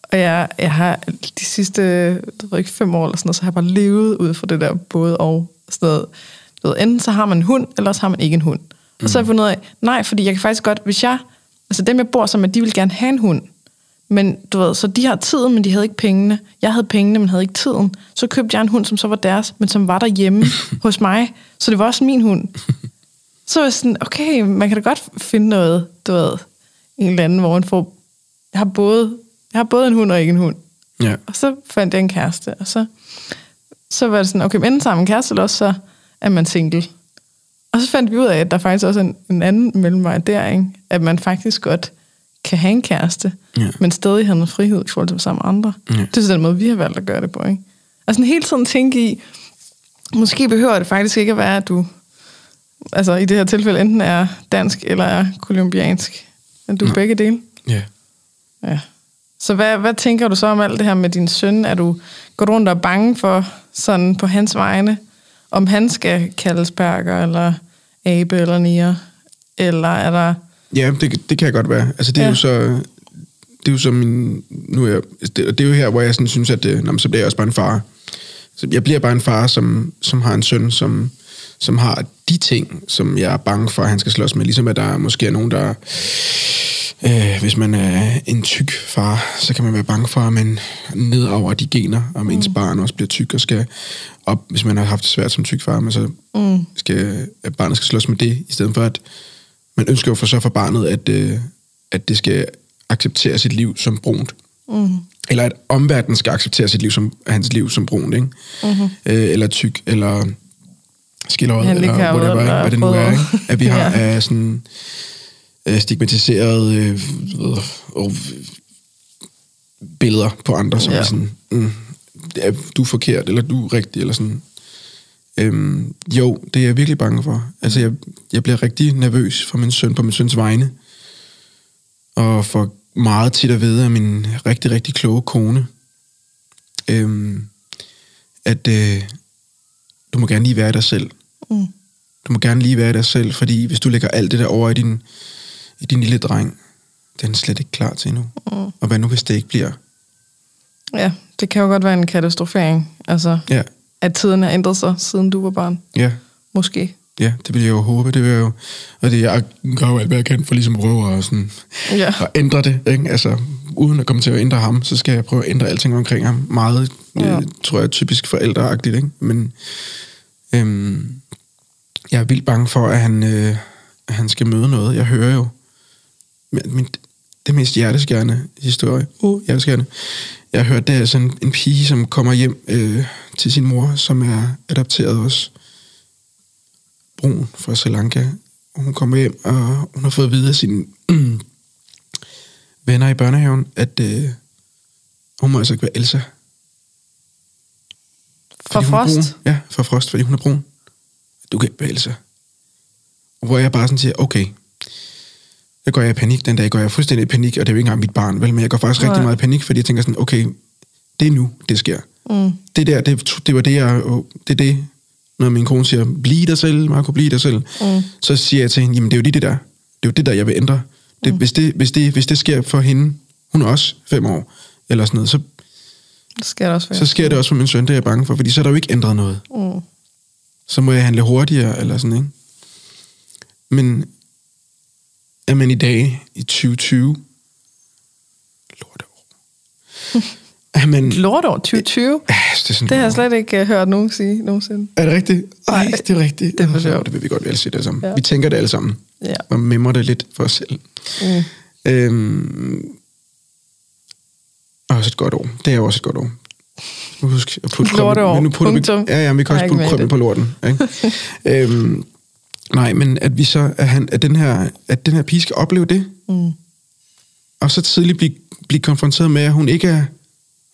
Og jeg, jeg har de sidste det ved ikke, fem år eller sådan noget, så har jeg bare levet ud fra det der både og. Sådan noget. Ved, enten så har man en hund, eller så har man ikke en hund. Og så har jeg fundet ud af, nej, fordi jeg kan faktisk godt, hvis jeg, altså dem jeg bor sammen med, de vil gerne have en hund. Men du ved, så de har tiden, men de havde ikke pengene. Jeg havde pengene, men havde ikke tiden. Så købte jeg en hund, som så var deres, men som var derhjemme hos mig. Så det var også min hund. Så var jeg sådan, okay, man kan da godt finde noget, du ved, en eller anden, hvor man får, jeg har både, jeg har både en hund og ikke en hund. ja. Og så fandt jeg en kæreste, og så, så var det sådan, okay, men enten sammen en kæreste, eller også så er man single. Og så fandt vi ud af, at der faktisk også er en, en anden mellemvej der, ikke? at man faktisk godt kan have en kæreste, Ja. men stadig have noget frihed i forhold til sammen med andre. Ja. Det er sådan den måde, vi har valgt at gøre det på. Ikke? Altså hele tiden tænke i, måske behøver det faktisk ikke at være, at du, altså i det her tilfælde, enten er dansk eller er kolumbiansk. Men du er begge dele. ja. Ja. Så hvad, hvad tænker du så om alt det her med din søn? Er du går du rundt og er bange for sådan på hans vegne, om han skal kaldes Berger, eller Abe, eller Nier? Eller er der... Ja, det, det kan jeg godt være. Altså, det er Ja. jo så... Det er jo så min... Nu er jeg, det, det er jo her, hvor jeg sådan synes, at det, nå, så bliver jeg også bare en far. Så jeg bliver bare en far, som, som har en søn, som, som har de ting, som jeg er bange for, at han skal slås med. Ligesom at der måske er nogen, der... Øh, hvis man er en tyk far, så kan man være bange for, at man ned over de gener, om ens barn også bliver tyk og skal op, hvis man har haft det svært som tyk far, men så Mm. skal, at barnet skal slås med det, i stedet for at man ønsker jo for så for barnet, at, øh, at det skal acceptere sit liv som brunt. Mm. Eller at omverdenen skal acceptere sit liv som, hans liv som brunt, ikke? Mm-hmm. Øh, eller tyk, eller skildret, eller whatever, eller hvad det nu er. Ikke? At vi har Ja. ja. sådan øh, stigmatiserede øh, øh, øh, billeder på andre, som ja. er sådan, mm, er du er forkert, eller du er rigtig, eller sådan. Øhm, jo, det er jeg virkelig bange for. Altså, jeg, jeg bliver rigtig nervøs for min søn, på min søns vegne. Og for meget tit at vide af min rigtig, rigtig kloge kone, øhm, at øh, du må gerne lige være dig selv. Mm. Du må gerne lige være dig selv, fordi hvis du lægger alt det der over i din, i din lille dreng, den er slet ikke klar til endnu. Mm. Og hvad nu, hvis det ikke bliver? Ja, det kan jo godt være en katastrofering. Altså, Ja, at tiden har ændret sig, siden du var barn. ja, Måske. ja, det vil jeg jo håbe. Det vil jeg jo, og det, jeg gør jo alt, hvad jeg kan for ligesom at prøve at, sådan, Ja. at ændre det. Ikke? Altså, uden at komme til at ændre ham, så skal jeg prøve at ændre alting omkring ham. Meget, ja. Øh, tror jeg, typisk forældreagtigt, ikke? Men øhm, jeg er vildt bange for, at han, øh, at han skal møde noget. Jeg hører jo min, det mest hjerteskærende historie. Uh, hjerteskærende. Jeg har hørt, det er sådan en, pige, som kommer hjem øh, til sin mor, som er adopteret også. Brun fra Sri Lanka. Hun kommer hjem, og hun har fået at vide af sine venner i børnehaven, at øh, hun må altså ikke være Elsa. Fra Frost? brun. Ja, fra Frost, fordi hun er brun. Du kan ikke være Elsa. Og hvor jeg bare sådan siger, okay, jeg går jeg i panik den dag, går jeg fuldstændig i panik, og det er jo ikke engang mit barn, vel, men jeg går faktisk rigtig Nej. meget i panik, fordi jeg tænker sådan, okay, det er nu, det sker. Mm. Det der, det, det var det, jeg, det er det, når min kone siger, bliv dig selv, Marco, bliv dig selv. Mm. Så siger jeg til hende, jamen det er jo lige det der, det er jo det der, jeg vil ændre. Det, mm. hvis, det, hvis, det, hvis det sker for hende, hun er også fem år, eller sådan noget, så, Det skal der også være. så sker det også for min søn, det er jeg bange for, fordi så er der jo ikke ændret noget. Mm. Så må jeg handle hurtigere, eller sådan, ikke? Men er man i dag, i 2020, lorteår, er man... Lortår 2020? Ja, det er sådan, Det har jeg slet ikke uh, hørt nogen sige nogensinde. Er det rigtigt? Ej, Nej, det er rigtigt. det er for sjovt. Det vil vi godt vel sige det sammen. Ja. Vi tænker det alle sammen. Ja. Og memmer det lidt for os selv. Mm. Øhm, også et godt ord. Det er jo også et godt. Nu husk at putte Lorteår. men nu putter Punktum. Vi, ja, ja, vi kan også putte det. på lorten. Ikke? øhm, nej, men at vi så, at, han, at, den her, at den her pige skal opleve det, Mm. og så tidligt blive, blive konfronteret med, at hun ikke er,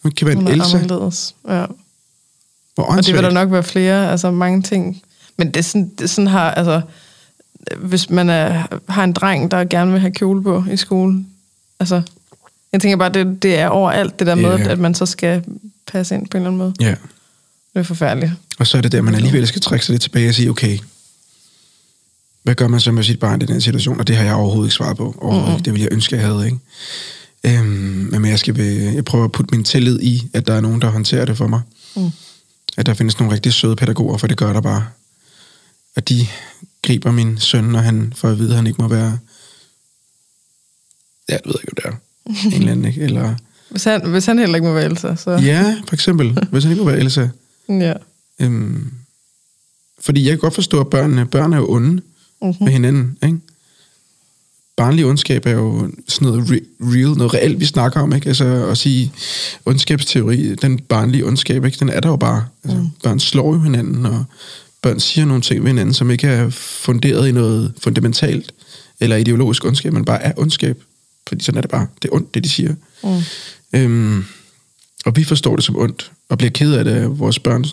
hun kan være Hun en er Elsa. anderledes. Ja. Hvor Og det vil der nok være flere, altså mange ting. Men det er sådan, det er sådan har, altså, hvis man er, har en dreng, der gerne vil have kjole på i skole, altså, jeg tænker bare, det, det er overalt, det der med, ja. at man så skal passe ind på en eller anden måde. Ja. Det er forfærdeligt. Og så er det der, man alligevel skal trække sig lidt tilbage og sige, okay, hvad gør man så med sit barn i den situation? Og det har jeg overhovedet ikke svaret på. Overhovedet mm-hmm. Det ville jeg ønske, jeg havde, ikke? Øhm, men jeg, skal, be- jeg prøver at putte min tillid i, at der er nogen, der håndterer det for mig. Mm. At der findes nogle rigtig søde pædagoger, for det gør der bare. At de griber min søn, når han får at vide, at han ikke må være... Ja, det ved jeg ikke, hvad det er. En eller anden, ikke? Eller... Hvis han, hvis han heller ikke må vælge sig, så... Ja, for eksempel. Hvis han ikke må være Elsa. ja. Øhm, fordi jeg kan godt forstå, at børnene, børn er jo onde Mhm. Mm-hmm. med hinanden, ikke? Barnlig ondskab er jo sådan noget re- real, noget reelt, vi snakker om, ikke? Altså at sige, ondskabsteori, den barnlige ondskab, ikke? Den er der jo bare. Altså, mm. Børn slår jo hinanden, og børn siger nogle ting ved hinanden, som ikke er funderet i noget fundamentalt, eller ideologisk ondskab, men bare er ondskab. Fordi sådan er det bare. Det er ondt, det de siger. Mm. Øhm, og vi forstår det som ondt, og bliver ked af det, at vores børn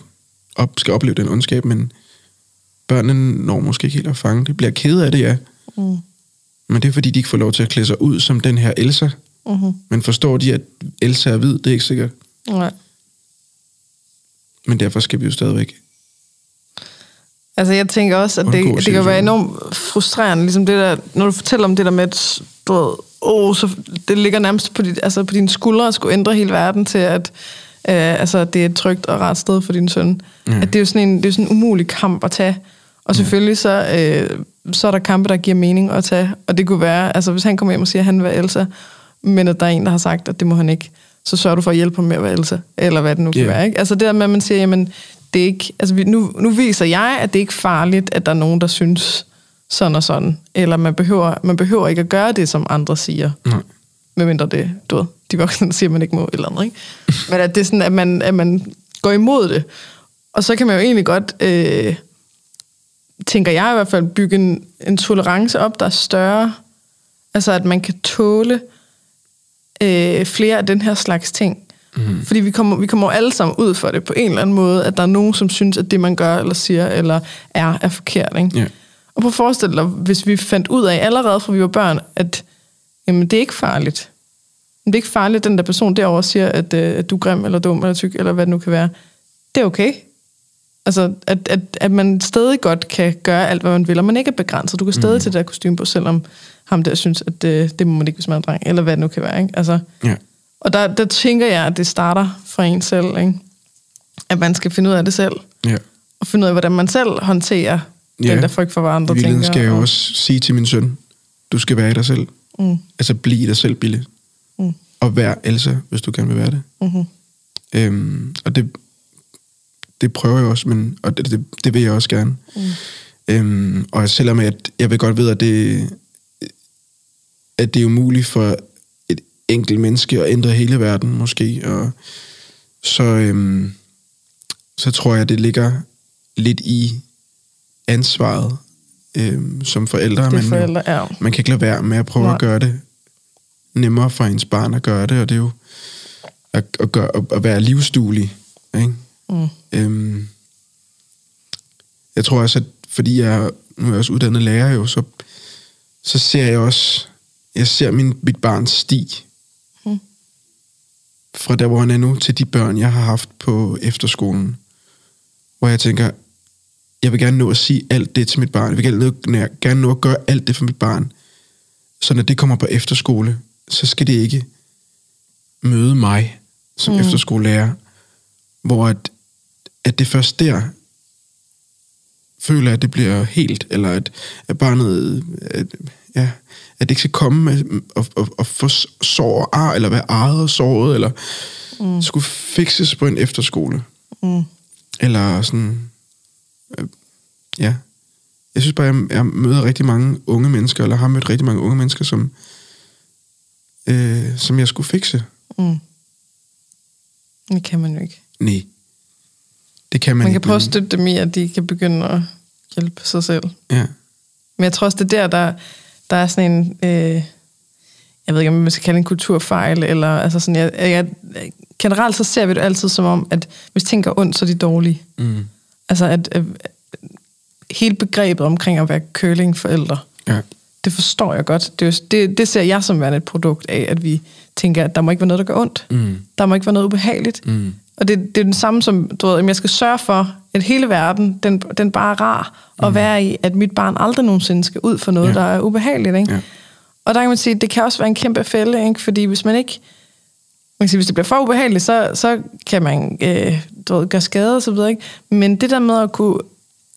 op, skal opleve den ondskab, men børnene når måske ikke helt at fange det. Bliver ked af det, ja. Mm. Men det er fordi, de ikke får lov til at klæde sig ud som den her Elsa. Mm-hmm. Men forstår de, at Elsa er hvid, det er ikke sikkert. Nej. Men derfor skal vi jo stadigvæk. Altså, jeg tænker også, at det, det kan være enormt frustrerende, ligesom det der, når du fortæller om det der med, at du ved, oh, så det ligger nærmest på, dit, altså på dine skuldre at skulle ændre hele verden til, at øh, altså, det er et trygt og rart sted for din søn. Ja. At det er jo sådan en, det er sådan en umulig kamp at tage. Og selvfølgelig så, øh, så er der kampe, der giver mening at tage. Og det kunne være, altså hvis han kommer hjem og siger, at han vil være Elsa, men at der er en, der har sagt, at det må han ikke, så sørger du for at hjælpe ham med at være Elsa, eller hvad det nu kan være. Ikke? Altså det der med, at man siger, jamen, det er ikke, altså nu, nu viser jeg, at det ikke er farligt, at der er nogen, der synes sådan og sådan. Eller man behøver, man behøver ikke at gøre det, som andre siger. Nej. Medmindre det, du ved, de voksne siger, at man ikke må, eller andet, ikke? Men at det er sådan, at man, at man går imod det. Og så kan man jo egentlig godt, øh, tænker jeg i hvert fald, bygge en, en tolerance op, der er større. Altså, at man kan tåle øh, flere af den her slags ting. Mm. Fordi vi kommer, vi kommer alle sammen ud for det på en eller anden måde, at der er nogen, som synes, at det, man gør eller siger eller er, er forkert. Ikke? Ja. Og prøv at forestille dig, hvis vi fandt ud af allerede fra vi var børn, at jamen, det er ikke farligt. Det er ikke farligt, at den der person derovre siger, at, øh, at du er grim eller dum eller tyk, eller hvad det nu kan være. Det er okay. Altså, at, at, at man stadig godt kan gøre alt, hvad man vil, og man ikke er begrænset. Du kan stadig mm. tage det der kostume på, selvom ham der synes, at øh, det må man ikke, hvis man er dreng, eller hvad det nu kan være. Ikke? Altså, Ja. og der, der tænker jeg, at det starter fra en selv. Ikke? At man skal finde ud af det selv. ja. Og finde ud af, hvordan man selv håndterer Ja. den der frygt for, hvad I andre virkeligheden tænker. skal jeg og- også sige til min søn, du skal være i dig selv. Mm. Altså blive i dig selv, Bille. Mm. at være Elsa, hvis du gerne vil være det. Mm-hmm. Øhm, og det, det prøver jeg også, men, og det, det, det vil jeg også gerne. Mm. Øhm, og selvom at jeg vil godt vide, at det, at det er umuligt for et enkelt menneske at ændre hele verden, måske, og så, øhm, så tror jeg, det ligger lidt i ansvaret øhm, som forældre. Det man, forældre, ja. man kan ikke lade være med at prøve Nej. at gøre det nemmere for ens barn at gøre det, og det er jo at, at, gøre, at være livsduelig. Ikke? Mm. Øhm, jeg tror også, at fordi jeg nu er jeg også uddannet lærer jo, så, så ser jeg også, jeg ser min, mit barns sti. Mm. Fra der, hvor han er nu, til de børn, jeg har haft på efterskolen. Hvor jeg tænker, jeg vil gerne nå at sige alt det til mit barn. Jeg vil gerne nå, gerne nå at gøre alt det for mit barn. Så når det kommer på efterskole, så skal det ikke møde mig som mm. efterskolelærer, hvor at, at det først der føler, at det bliver helt, eller at, at barnet, at, ja, at det ikke skal komme med, og, og, og få sår ar, eller være ejet og såret, eller mm. skulle fikses på en efterskole. Mm. Eller sådan, øh, ja. Jeg synes bare, jeg, jeg møder rigtig mange unge mennesker, eller har mødt rigtig mange unge mennesker, som, øh, som jeg skulle fikse. Mm. Det kan man jo ikke. Nej. Det kan man, Man kan prøve at støtte dem i, at de kan begynde at hjælpe sig selv. Ja. Men jeg tror også, det er der, der, der er sådan en... Øh, jeg ved ikke, om man skal kalde en kulturfejl, eller altså sådan... Jeg, jeg, generelt så ser vi det altid som om, at hvis ting går ondt, så er de dårlige. Mm. Altså at øh, hele begrebet omkring at være curlingforældre, Ja. det forstår jeg godt. Det, er det, det ser jeg som værende et produkt af, at vi tænker, at der må ikke være noget, der gør ondt. Mm. Der må ikke være noget ubehageligt. Mm. Og det, det er den samme som, du ved, at jeg skal sørge for, at hele verden, den, den bare er rar at være i, at mit barn aldrig nogensinde skal ud for noget, Mm. Ja. der er ubehageligt. Ikke? Ja. Og der kan man sige, det kan også være en kæmpe fælde, ikke? fordi hvis man ikke, man kan sige, hvis det bliver for ubehageligt, så, så kan man øh, du ved, gøre skade og så videre. Ikke? Men det der med at kunne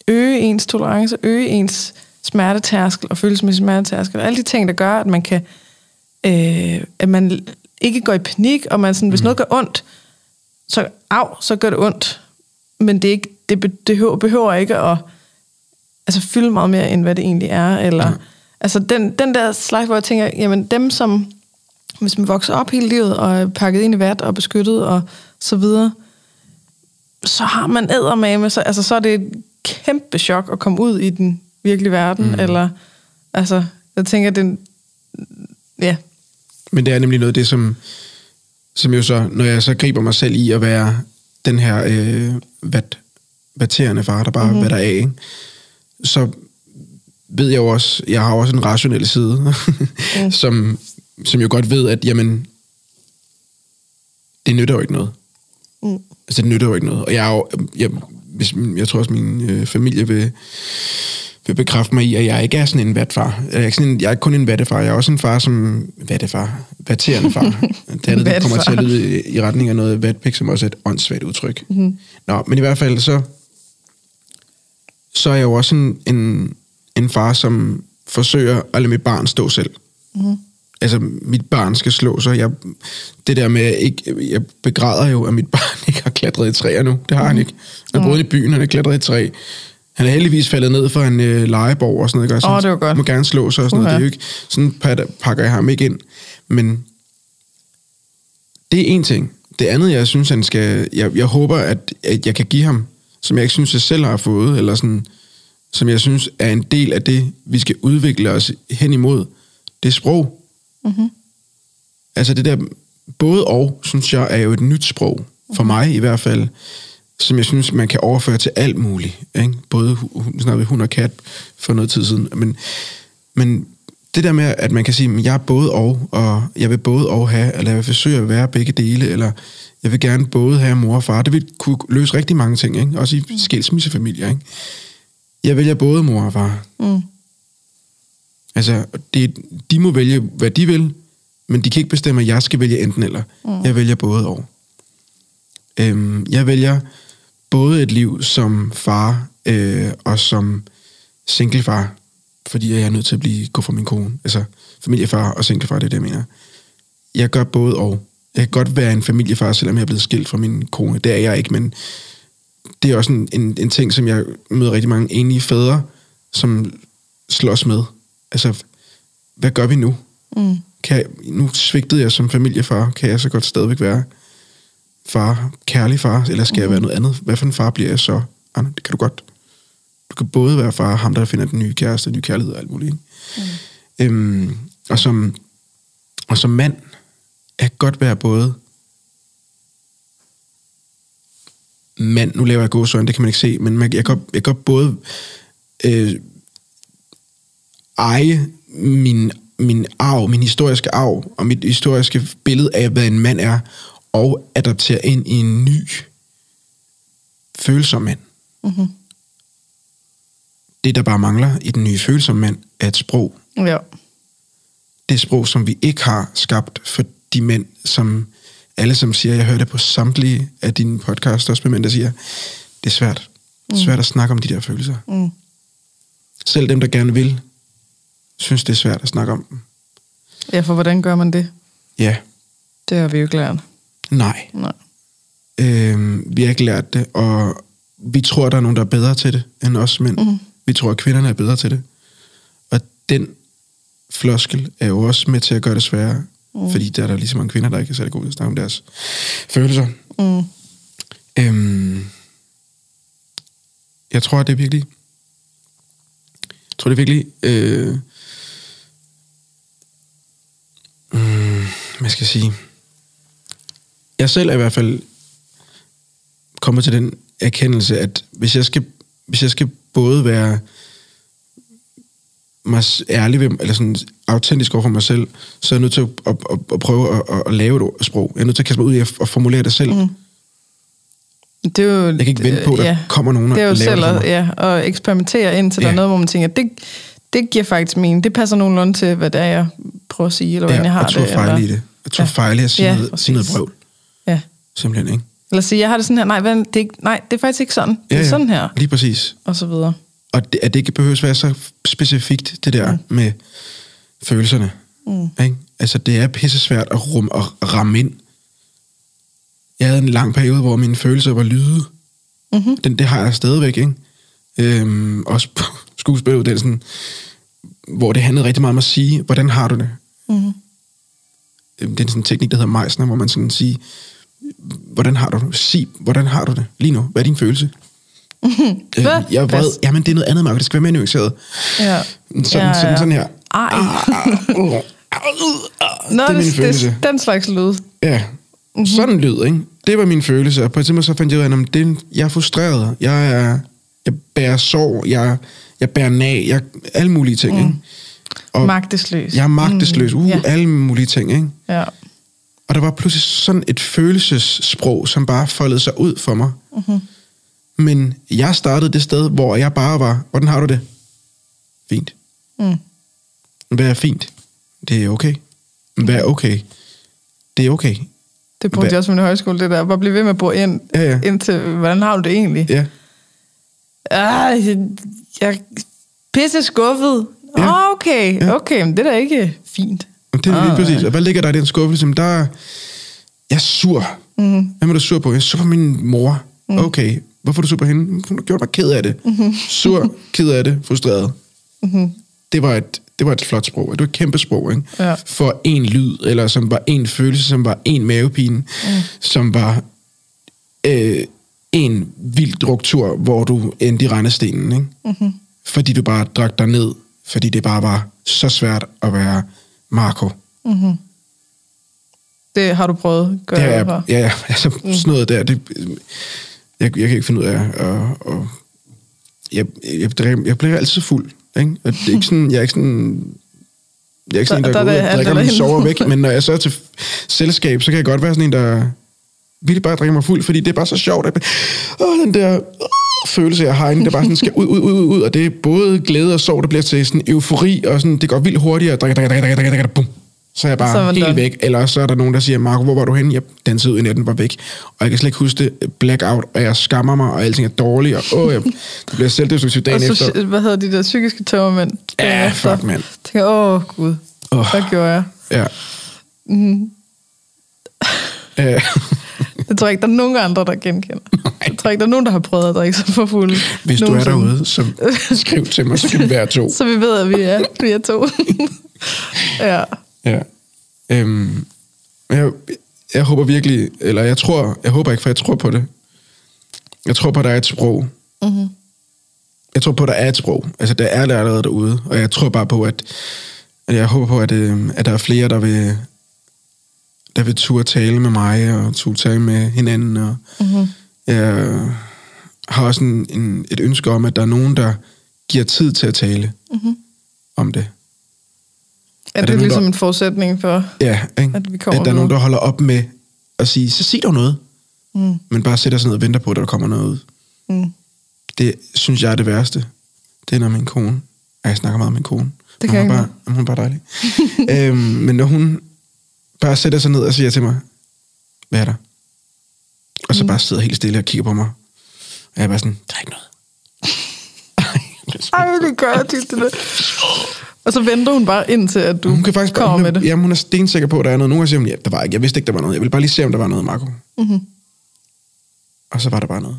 øge ens tolerance, øge ens smertetærskel og følelsesmæssig smertetærskel, og alle de ting, der gør, at man kan, øh, at man ikke går i panik, og man sådan, hvis noget gør ondt, så af, så gør det ondt. Men det, er ikke, det, be- det behøver, behøver ikke at altså, fylde meget mere, end hvad det egentlig er. Eller, altså den, den der slags, hvor jeg tænker, jamen dem som, hvis man vokser op hele livet, og er pakket ind i vat og beskyttet og så videre, så har man ædermame, så, altså, så er det et kæmpe chok at komme ud i den virkelige verden, mm. eller, altså, jeg tænker, den, ja, Men det er nemlig noget af det, som, som jo så, når jeg så griber mig selv i at være den her øh, vat, vaterende far, der bare mm-hmm. vatter af, ikke? så ved jeg jo også, jeg har også en rationel side, mm. som, som jo godt ved, at jamen, det nytter jo ikke noget. Mm. Altså, det nytter jo ikke noget. Og jeg er jo, jeg, hvis, jeg tror også, min øh, familie vil, vil bekræfte mig i, at jeg ikke er sådan en vatfar. Jeg er ikke, sådan en, jeg er ikke kun en vattefar, jeg er også en far som vattefar, vatterende far. Det andet det kommer til at lyde i, i retning af noget vatpik, som også er et åndssvagt udtryk. Mm-hmm. Nå, men i hvert fald så, så er jeg jo også en, en, en far, som forsøger at lade mit barn stå selv. Mm. Altså, mit barn skal slå sig. Jeg, det der med, at ikke, jeg begræder jo, at mit barn ikke har klatret i træer nu. Det har han ikke. Han har boet i byen, han har klatret i træ. Han er heldigvis faldet ned fra en øh, legeborg og sådan noget. ikke? Åh, han det var godt. må gerne slå sig og sådan noget. Uha. Det er jo ikke, sådan pakker jeg ham ikke ind. Men det er en ting. Det andet, jeg synes, han skal... Jeg, jeg håber, at, at jeg kan give ham, som jeg ikke synes, jeg selv har fået, eller sådan, som jeg synes er en del af det, vi skal udvikle os hen imod, det er sprog. Mm-hmm. Altså det der både og, synes jeg, er jo et nyt sprog. For mig i hvert fald. Som jeg synes, man kan overføre til alt muligt. Ikke? Både snakkede vi hund og kat for noget tid siden. Men, men det der med, at man kan sige, at jeg er både og, og jeg vil både og have, eller jeg vil forsøge at være begge dele, eller jeg vil gerne både have mor og far. Det vil kunne løse rigtig mange ting, ikke? også i skilsmissefamilier. Ikke? Jeg vælger både mor og far. Mm. Altså, det, de må vælge, hvad de vil, men de kan ikke bestemme, at jeg skal vælge enten eller. Mm. Jeg vælger både og. Øhm, jeg vælger både et liv som far øh, og som singlefar, fordi jeg er nødt til at blive gå fra min kone. Altså, familiefar og singlefar, det er det, jeg mener. jeg gør både og. Jeg kan godt være en familiefar, selvom jeg er blevet skilt fra min kone. Det er jeg ikke, men det er også en, en, en ting, som jeg møder rigtig mange enlige fædre, som slås med. Altså, hvad gør vi nu? Mm. Kan jeg, nu svigtede jeg som familiefar. Kan jeg så godt stadigvæk være far, kærlig far, eller skal jeg være noget andet? Hvad for en far bliver jeg så? Anna, det kan du godt. Du kan både være far, ham der finder den nye kæreste, den nye kærlighed og alt muligt. Ikke? Mm. Øhm, og, som, og som mand, jeg kan godt være både mand, nu laver jeg gåsøjne, det kan man ikke se, men man, jeg, kan, jeg kan godt både øh, eje min, min arv, min historiske arv, og mit historiske billede af, hvad en mand er, og adaptere ind i en ny følsom mand. Mm-hmm. Det, der bare mangler i den nye følsomme mand, er et sprog. Ja. Det sprog, som vi ikke har skabt for de mænd, som alle, som siger, jeg hører det på samtlige af dine podcasts, også med mænd, der siger, det er svært. Det er svært at snakke om de der følelser. Mm. Selv dem, der gerne vil, synes, det er svært at snakke om dem. ja, for hvordan gør man det? Ja, Det har vi jo ikke lært. Nej. Nej. Øh, vi har ikke lært det, og vi tror, der er nogen, der er bedre til det end os mænd. Mhm. Vi tror, at kvinderne er bedre til det. Og den floskel er jo også med til at gøre det sværere, mm. fordi der er der lige så mange kvinder, der ikke er særlig gode til at snakke om deres følelser. Mm. Øhm, jeg tror, det er virkelig... Jeg tror, det er virkelig... Øh, mm, hvad skal jeg sige? Jeg selv er i hvert fald kommet til den erkendelse, at hvis jeg skal, hvis jeg skal både være mig ærlig ved, eller sådan autentisk over for mig selv, så er jeg nødt til at, at, at, at prøve at, at, at lave et sprog. Jeg er nødt til at kaste mig ud i at, at formulere det selv. Mm. Det er jo, Jeg kan ikke vente på, at der ja. kommer nogen og det er jo laver selv at, ja, og eksperimentere indtil der Ja. er noget, hvor man tænker, det, det giver faktisk mening. Det passer nogenlunde til, hvad det er, jeg prøver at sige, eller hvordan jeg har og det. fejle eller, i det. Jeg turde Ja. ja. fejle i at sige, Ja, ja, noget, sige noget brøvl. Ja. Simpelthen, ikke? Eller sige, jeg har det sådan her, nej, hvad, det er, ikke- nej, det er faktisk ikke sådan. Det er ja, sådan her, Lige præcis. og så videre. Og det, at det ikke behøves være så specifikt, det der mm. med følelserne. Mm. Ikke? Altså, det er pisse svært at, rum, at ramme ind. Jeg havde en lang periode, hvor mine følelser var lyde. Mm-hmm. Den, det har jeg stadigvæk, ikke? Øhm, også på skuespilleruddannelsen, hvor det handlede rigtig meget om at sige, hvordan har du det? Mm-hmm. Øhm, Det er sådan en teknik, der hedder Meisner, hvor man sådan siger, hvordan har du det? Sig, hvordan har du det lige nu? Hvad er din følelse? Hvad? jeg er vred. Jamen, det er noget andet, Marco. Det skal være mere nuanceret. Ja. Sådan, Ja, ja, sådan, sådan her. Ej. Uh, uh, uh, Nå, det er min det, følelse. det, den slags lyd. Ja, mm-hmm. sådan lyd, ikke? Det var min følelse, og på et tidspunkt så fandt jeg ud af, at det, jeg er frustreret, jeg, er, jeg bærer sorg, jeg, jeg bærer nag, jeg, alle mulige ting, mm. ikke? Og Magtesløs. jeg er magtesløs, uh, ja. ja. alle mulige ting, ikke? Ja. Og der var pludselig sådan et følelsessprog, som bare foldede sig ud for mig. Mm-hmm. Men jeg startede det sted, hvor jeg bare var, hvordan har du det? Fint. Mm. Hvad er fint? Det er okay. Hvad er okay? Det er okay. Det brugte Hvad- jeg også min højskole, det der. Bare blive ved med at bruge ind, Ja, ja. ind til, hvordan har du det egentlig? Ja. Ah, jeg, er pisse skuffet. Ja. Oh, okay, Ja. okay, men det er da ikke fint. Det er Ah, lige præcis. Og hvad ligger der i den skuffelse? Jamen, der er... Jeg er sur. Mm-hmm. Hvem er du sur på? Jeg er sur på min mor. Mm. Okay. Hvorfor er du sur på hende? Hun har gjort mig ked af det. Mm-hmm. Sur, ked af det, frustreret. Mm-hmm. Det var et, det var et flot sprog. Det var et kæmpe sprog, ikke? Ja. For en lyd, eller som var en følelse, som var en mavepine, mm. som var øh, en vild druktur, hvor du endte i rendestenen, ikke? Mm-hmm. Fordi du bare drak dig ned, fordi det bare var så svært at være Marco. Mm-hmm. Det har du prøvet, gør Det er, jeg jeg, ja, ja, altså mm. sådan noget der, det, jeg, jeg kan ikke finde ud af, og, og jeg, jeg, drikker, jeg bliver altid fuld, ikke? og det er ikke sådan, jeg er ikke sådan, jeg er ikke sådan en, Der- der, der går ud og drikker eller sover væk, men når jeg så er til selskab, så kan jeg godt være sådan en, der virkelig bare drikker mig fuld, fordi det er bare så sjovt, at åh, den der følelse, jeg har inde, der bare sådan skal ud, ud, ud, ud, ud, og det er både glæde og sorg, der bliver til sådan eufori, og sådan, det går vildt hurtigt, og drikker, drikker, drikker, drikker, drikker, bum. Så er jeg Så er bare man helt done. væk. Eller så er der nogen, der siger, Marco, hvor var du henne? Jeg dansede ud i natten, var væk. Og jeg kan slet ikke huske det. Blackout, og jeg skammer mig, og alting er dårligt. Og åh, jeg, det bliver selvdestruktivt dagen Og så, efter. hvad hedder de der psykiske tømmermænd? Ja, efter. fuck, mand. Tænker, åh gud, Åh. hvad gjorde jeg? Ja. Mm. Det tror jeg ikke, der er nogen andre, der genkender. Jeg tror ikke, der er nogen, der har prøvet at drikke sig for fuld. hvis du er derude, så skriv til mig, så kan vi være to. Så vi ved, at vi er, vi er to. ja. Ja. Øhm, jeg, jeg håber virkelig, eller jeg tror, jeg håber ikke, for jeg tror på det. Jeg tror på, at der er et sprog. Mm-hmm. Jeg tror på, at der er et sprog. Altså, der er det allerede derude. Og jeg tror bare på, at, at jeg håber på, at, øh, at der er flere, der vil, der vil turde tale med mig, og turde tale med hinanden. Og Mm-hmm. jeg har også en, en, et ønske om, at der er nogen, der giver tid til at tale Mm-hmm. om det. Er, der det er ligesom der- en forudsætning for... Ja, ikke? At vi kommer at der er nogen, der holder op med at sige, så sig dog noget. Mm. Men bare sætter sig ned og venter på, at der kommer noget ud. Mm. Det synes jeg er det værste. Det er, når min kone... Ja, jeg snakker meget med min kone. Det hun, kan er jeg bare, hun er bare dejlig. øhm, men når hun bare sætter sig ned og siger til mig, hvad er der? Og så Mm. bare sidder helt stille og kigger på mig. Og jeg er bare sådan, der er ikke noget. Ej, det gør jeg tit, det der. Og så venter hun bare ind til, at du hun kan faktisk bare, kommer hun med det. jamen, hun er stensikker på, at der er noget. Nogle gange siger hun, ja, der var ikke. Jeg vidste ikke, der var noget. Jeg ville bare lige se, om der var noget, Marco. Mm-hmm. Og så var der bare noget.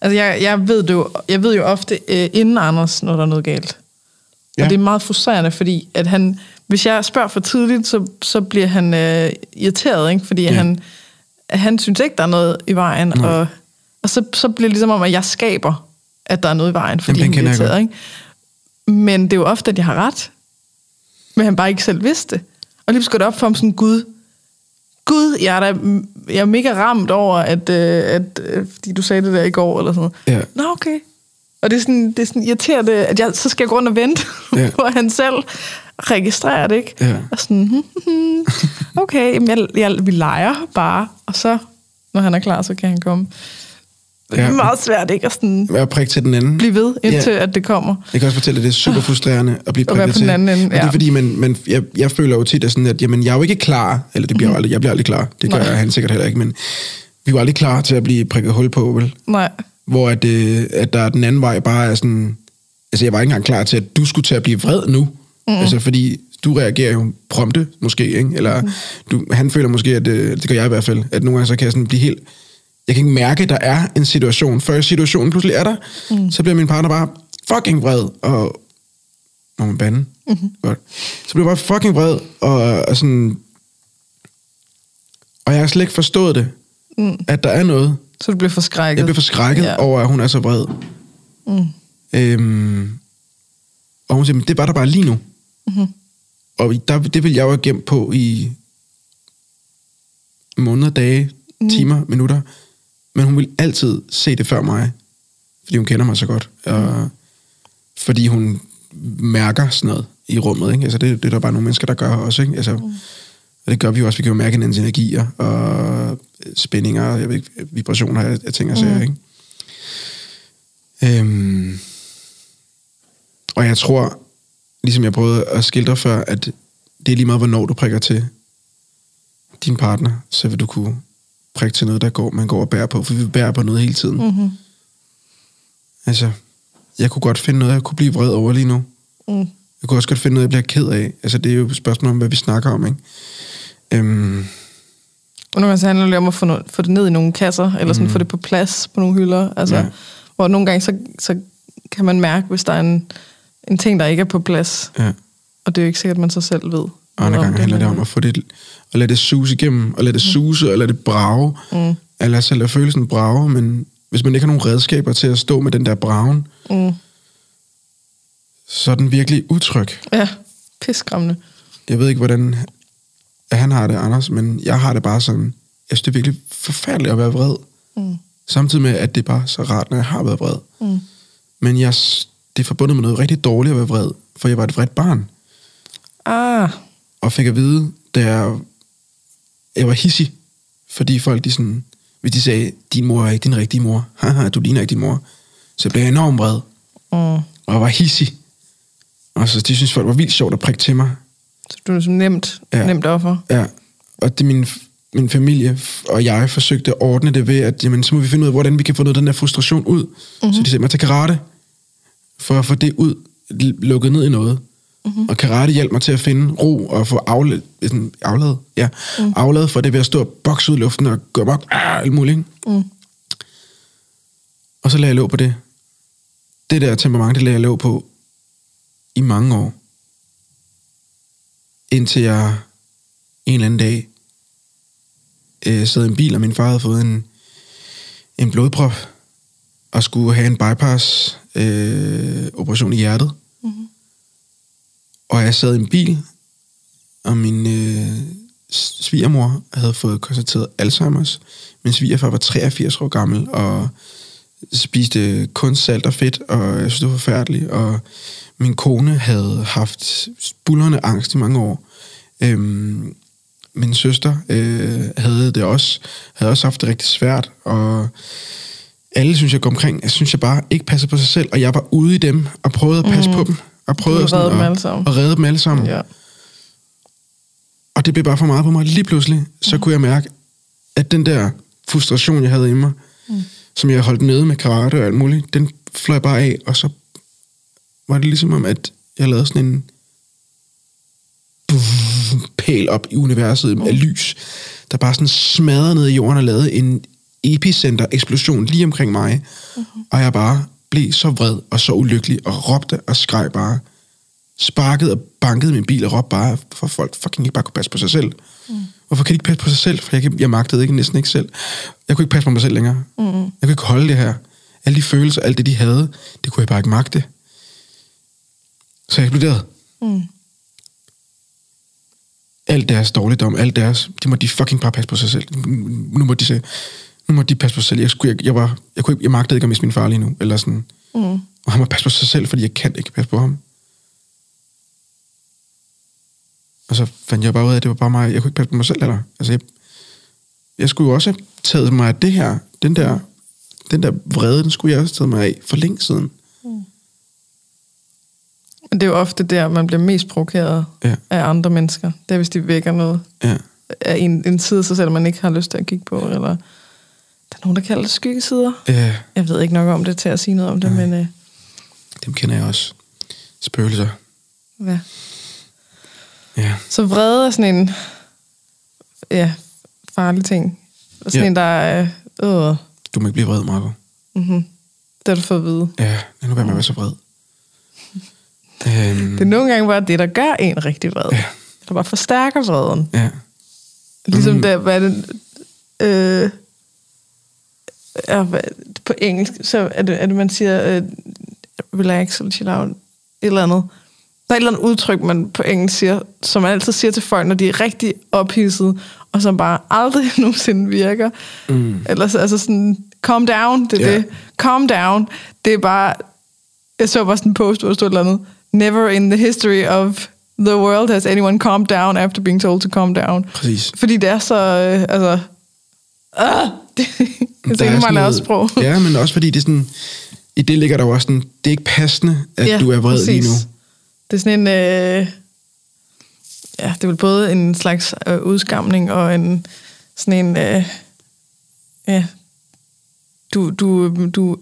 Altså, jeg, jeg, ved det jo, jeg ved jo ofte øh, inden Anders, når der er noget galt. Ja. Og det er meget frustrerende, fordi at han, hvis jeg spørger for tidligt, så, så bliver han øh, irriteret, ikke? fordi ja. Han, han synes ikke, der er noget i vejen. Nej. Og, og så, så bliver det ligesom om, at jeg skaber, at der er noget i vejen, fordi Jamen, han er irriteret. Ikke? Men det er jo ofte, at jeg har ret. Men han bare ikke selv vidste det. Og lige går det op for ham sådan, Gud, Gud, jeg er, da, jeg er mega ramt over, at, øh, at øh, fordi du sagde det der i går, eller sådan noget. Ja. Nå, okay. Og det er sådan, det er sådan irriterende, at jeg så skal jeg gå rundt og vente, ja. Ja. på at han selv registrerer det, ikke? Ja. Og sådan, hmm, hmm, okay, jamen jeg, jeg, vi leger bare, og så, når han er klar, så kan han komme. Det er Ja. meget svært, ikke? At sådan Være prik til den anden. blive ved, indtil Ja. at det kommer. Jeg kan også fortælle, at det er super frustrerende at blive prikket på den til. anden ende, Men det ja. er fordi, man, man, jeg, jeg føler jo tit, at, sådan, at jamen, jeg er jo ikke klar, eller det bliver mm. aldrig, jeg bliver aldrig klar, det gør Nej. han sikkert heller ikke, men vi var aldrig klar til at blive prikket hul på, vel? Nej. Hvor at, øh, at der er den anden vej bare er sådan, altså jeg var ikke engang klar til, at du skulle til at blive vred nu, mm. altså fordi du reagerer jo prompte, måske, ikke? Eller mm. du, han føler måske, at øh, det gør jeg i hvert fald, at nogle gange så kan jeg sådan blive helt, jeg kan ikke mærke, at der er en situation, før situationen pludselig er der, mm. så bliver min partner bare fucking vred, og må man bande? Mm-hmm. Godt. Så bliver jeg bare fucking vred, og, og sådan, og jeg har slet ikke forstået det, mm. at der er noget, Så du bliver forskrækket. jeg bliver forskrækket ja. over, at hun er så vred. Mm. Øhm, og hun siger, "Men det var der bare lige nu. Mhm. Og der, det vil jeg jo have gemt på i måneder, dage, Mm. timer, minutter. Men hun vil altid se det før mig. Fordi hun kender mig så godt. Og fordi hun mærker sådan noget i rummet. Ikke? Altså det, det er der bare nogle mennesker, der gør også. Ikke? Altså, Og det gør vi jo også. Vi kan jo mærke hinandens energier og spændinger, jeg ved ikke, vibrationer af, af ting og sager. Ikke? Øhm, og jeg tror, ligesom jeg prøvede at skildre før, at det er lige meget, hvornår du prikker til din partner, så vil du kunne prikke til noget, der går, man går og bærer på, for vi bærer på noget hele tiden. Mm-hmm. Altså, jeg kunne godt finde noget, jeg kunne blive vred over lige nu. Mm. Jeg kunne også godt finde noget, jeg bliver ked af. Altså, det er jo et spørgsmål om, hvad vi snakker om, ikke? Øhm, Og nogle gange så handler det om at få, noget, få det ned i nogle kasser, eller sådan mm. få det på plads på nogle hylder. Altså, Ja. ja. Hvor nogle gange, så, så kan man mærke, hvis der er en, en ting, der ikke er på plads. ja. Og det er jo ikke sikkert, at man så selv ved. Og andre gange handler det om at få det, at lade det suse igennem, og lade det suse, og lade det brage. Mm. Eller selv lade følelsen brage, men hvis man ikke har nogen redskaber til at stå med den der bragen, Mm. så er den virkelig utryg. Ja, pisskræmmende. Jeg ved ikke, hvordan han har det, Anders, men jeg har det bare sådan, jeg synes, det er virkelig forfærdeligt at være vred. Mm. Samtidig med, at det er bare så rart, når jeg har været vred. Mm. Men jeg, det er forbundet med noget rigtig dårligt at være vred, for jeg var et vredt barn. Ah, og fik at vide, da jeg, jeg var hissig, fordi folk de sådan, hvis de sagde, din mor er ikke din rigtige mor, haha, du ligner ikke din mor, så blev jeg enormt vred, mm. og jeg var hissig. Og så de synes folk var vildt sjovt at prikke til mig. så du er så nemt. Ja. nemt offer. Ja, og det min, min familie og jeg forsøgte at ordne det ved, at jamen, så må vi finde ud af, hvordan vi kan få noget af den der frustration ud. Mm-hmm. Så de sagde mig til karate, for at få det ud, lukket ned i noget. Mm-hmm. Og karate hjalp mig til at finde ro og få afladet, sådan, afladet, ja, mm. afladet for det ved at stå og bokse ud i luften og gå op, ah, alt muligt. Mm. Og så lagde jeg låg på det. Det der temperament, det lagde jeg låg på i mange år. Indtil jeg en eller anden dag øh, sad i en bil, og min far havde fået en, en blodprop, og skulle have en bypass øh, operation i hjertet. Mm-hmm. Og jeg sad i en bil, og min øh, svigermor havde fået konstateret Alzheimer's. Min svigerfar var 83 år gammel, og spiste kun salt og fedt, og jeg synes, det var forfærdeligt. Og min kone havde haft bullerne angst i mange år. Øhm, min søster øh, havde det også, havde også haft det rigtig svært, og alle, synes jeg, går omkring, jeg synes jeg bare ikke passer på sig selv, og jeg var ude i dem, og prøvede at passe mm. på dem, og prøvede at, redde dem alle at, sammen. at redde dem alle sammen. Ja. Og det blev bare for meget på mig. Lige pludselig, så mm. kunne jeg mærke, at den der frustration, jeg havde i mig, mm. som jeg holdt nede med karate og alt muligt, den fløj bare af, og så var det ligesom om, at jeg lavede sådan en pæl op i universet af lys, der bare sådan smadrede ned i jorden og lavede en epicenter-eksplosion lige omkring mig. Mm-hmm. Og jeg bare blev så vred og så ulykkelig og råbte og skreg bare. Sparkede og bankede min bil og råbte bare, for folk fucking ikke bare kunne passe på sig selv. Mm. Hvorfor kan de ikke passe på sig selv? For jeg, jeg magtede ikke næsten ikke selv. Jeg kunne ikke passe på mig selv længere. Mm. Jeg kunne ikke holde det her. Alle de følelser, alt det de havde, det kunne jeg bare ikke magte. Så jeg eksploderede. Mm alt deres dårligdom, alt deres, det må de fucking bare passe på sig selv. Nu må de se, nu må de passe på sig selv. Jeg, skulle, jeg, jeg, var, jeg, kunne ikke, jeg magtede ikke at miste min far lige nu, eller sådan. Mm. Og han må passe på sig selv, fordi jeg kan ikke passe på ham. Og så fandt jeg bare ud af, at det var bare mig, jeg kunne ikke passe på mig selv, eller? Altså, jeg, jeg skulle jo også have taget mig af det her, den der, den der vrede, den skulle jeg også have taget mig af for længe siden. Men det er jo ofte der, man bliver mest provokeret ja. af andre mennesker. Det er, hvis de vækker noget ja. af en, en side, så selv man ikke har lyst til at kigge på. Eller der er nogen, der kalder det skyggesider. Ja. Jeg ved ikke nok om det til at sige noget om det, ja. men... Øh, Dem kender jeg også. Spøgelser. Ja. Ja. Så vrede er sådan en ja, farlig ting. Sådan ja. en, der er... Øh, du må ikke blive vred, Marco. Mm-hmm. Det har du fået at vide. Ja, nu være med at være så vred. Øhm, det er nogle gange bare det, der gør en rigtig vred. Ja. Der bare forstærker vreden. Ja. Ligesom mm. det, hvad er det... Øh, ja, på engelsk, så er det, er det man siger, øh, relax eller chill out, et eller andet. Der er et eller andet udtryk, man på engelsk siger, som man altid siger til folk, når de er rigtig ophidset, og som bare aldrig nogensinde virker. Mm. Eller altså sådan, calm down, det er yeah. det. Calm down, det er bare, jeg så bare sådan en post, hvor der stod et eller andet, never in the history of the world has anyone calmed down after being told to calm down. Præcis. Fordi det er så, øh, altså, øh, det, det er meget sprog. Ja, men også fordi det er sådan, i det ligger der jo også sådan, det er ikke passende, at ja, du er vred præcis. lige nu. Det er sådan en, øh, ja, det er vel både en slags øh, udskamning og en, sådan en, øh, ja, du, du, du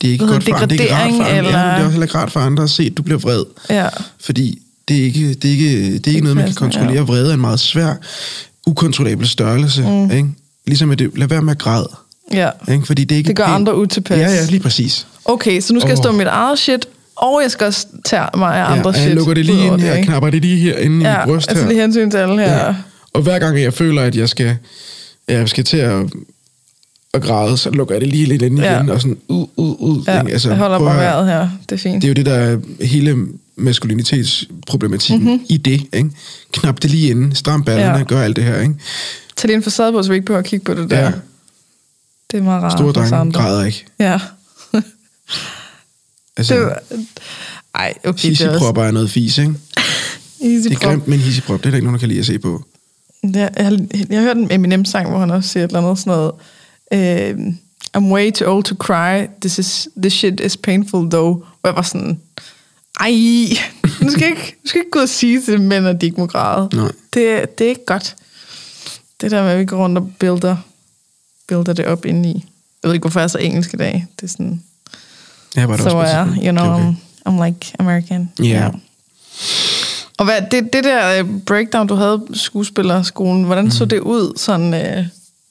det er ikke godt for andre. Det er ikke rart for andre. Eller... Ja, det er også heller ikke rart for andre at se, at du bliver vred. Ja. Fordi det er ikke, det er ikke, det er ikke noget, man kan kontrollere. Ja. Vrede er en meget svær, ukontrollabel størrelse. Mm. Ikke? Ligesom at det, lad være med at græde. Ja. Ikke? Fordi det, er ikke det gør helt... andre utilpas. Ja, ja, lige præcis. Okay, så nu skal oh. jeg stå med mit eget shit, og jeg skal også tage mig af andre ja, shit. jeg lukker det lige ind her, jeg knapper det lige her inde ja, i bryst altså her. lige hensyn til alle her. Ja. Og hver gang jeg føler, at jeg skal, jeg skal til at og græde, så lukker jeg det lige lidt ind ja. igen, og sådan ud, ud, ud. Ja, altså, jeg holder bare vejret her, det er fint. Det er jo det, der er hele maskulinitetsproblematikken mm-hmm. i det, ikke? Knap det lige ind, stram ballerne, ja. gør alt det her, ikke? Tag en facade på, så vi ikke behøver at kigge på det der. Ja. Det er meget rart. Store drenge græder ikke. Ja. altså, det var, ej, okay. Hisseprop er noget fis, ikke? det er grimt med en hisseprop, det er der ikke nogen, der kan lide at se på. Ja, jeg, har, jeg har hørt en Eminem-sang, hvor han også siger et eller andet sådan noget, uh, I'm way too old to cry. This is this shit is painful though. Hvor jeg var sådan, ej, du skal ikke, du skal ikke gå og sige til mænd, at de ikke må græde. Nej. Det, det er ikke godt. Det der med, at vi går rundt og builder, builder det op ind i. Jeg ved ikke, hvorfor jeg er så engelsk i dag. Det er sådan... Ja, var det så er you know, okay. I'm like American. Ja. Og hvad, det, det der øh, breakdown, du havde på skuespillerskolen, hvordan mm. så det ud sådan øh,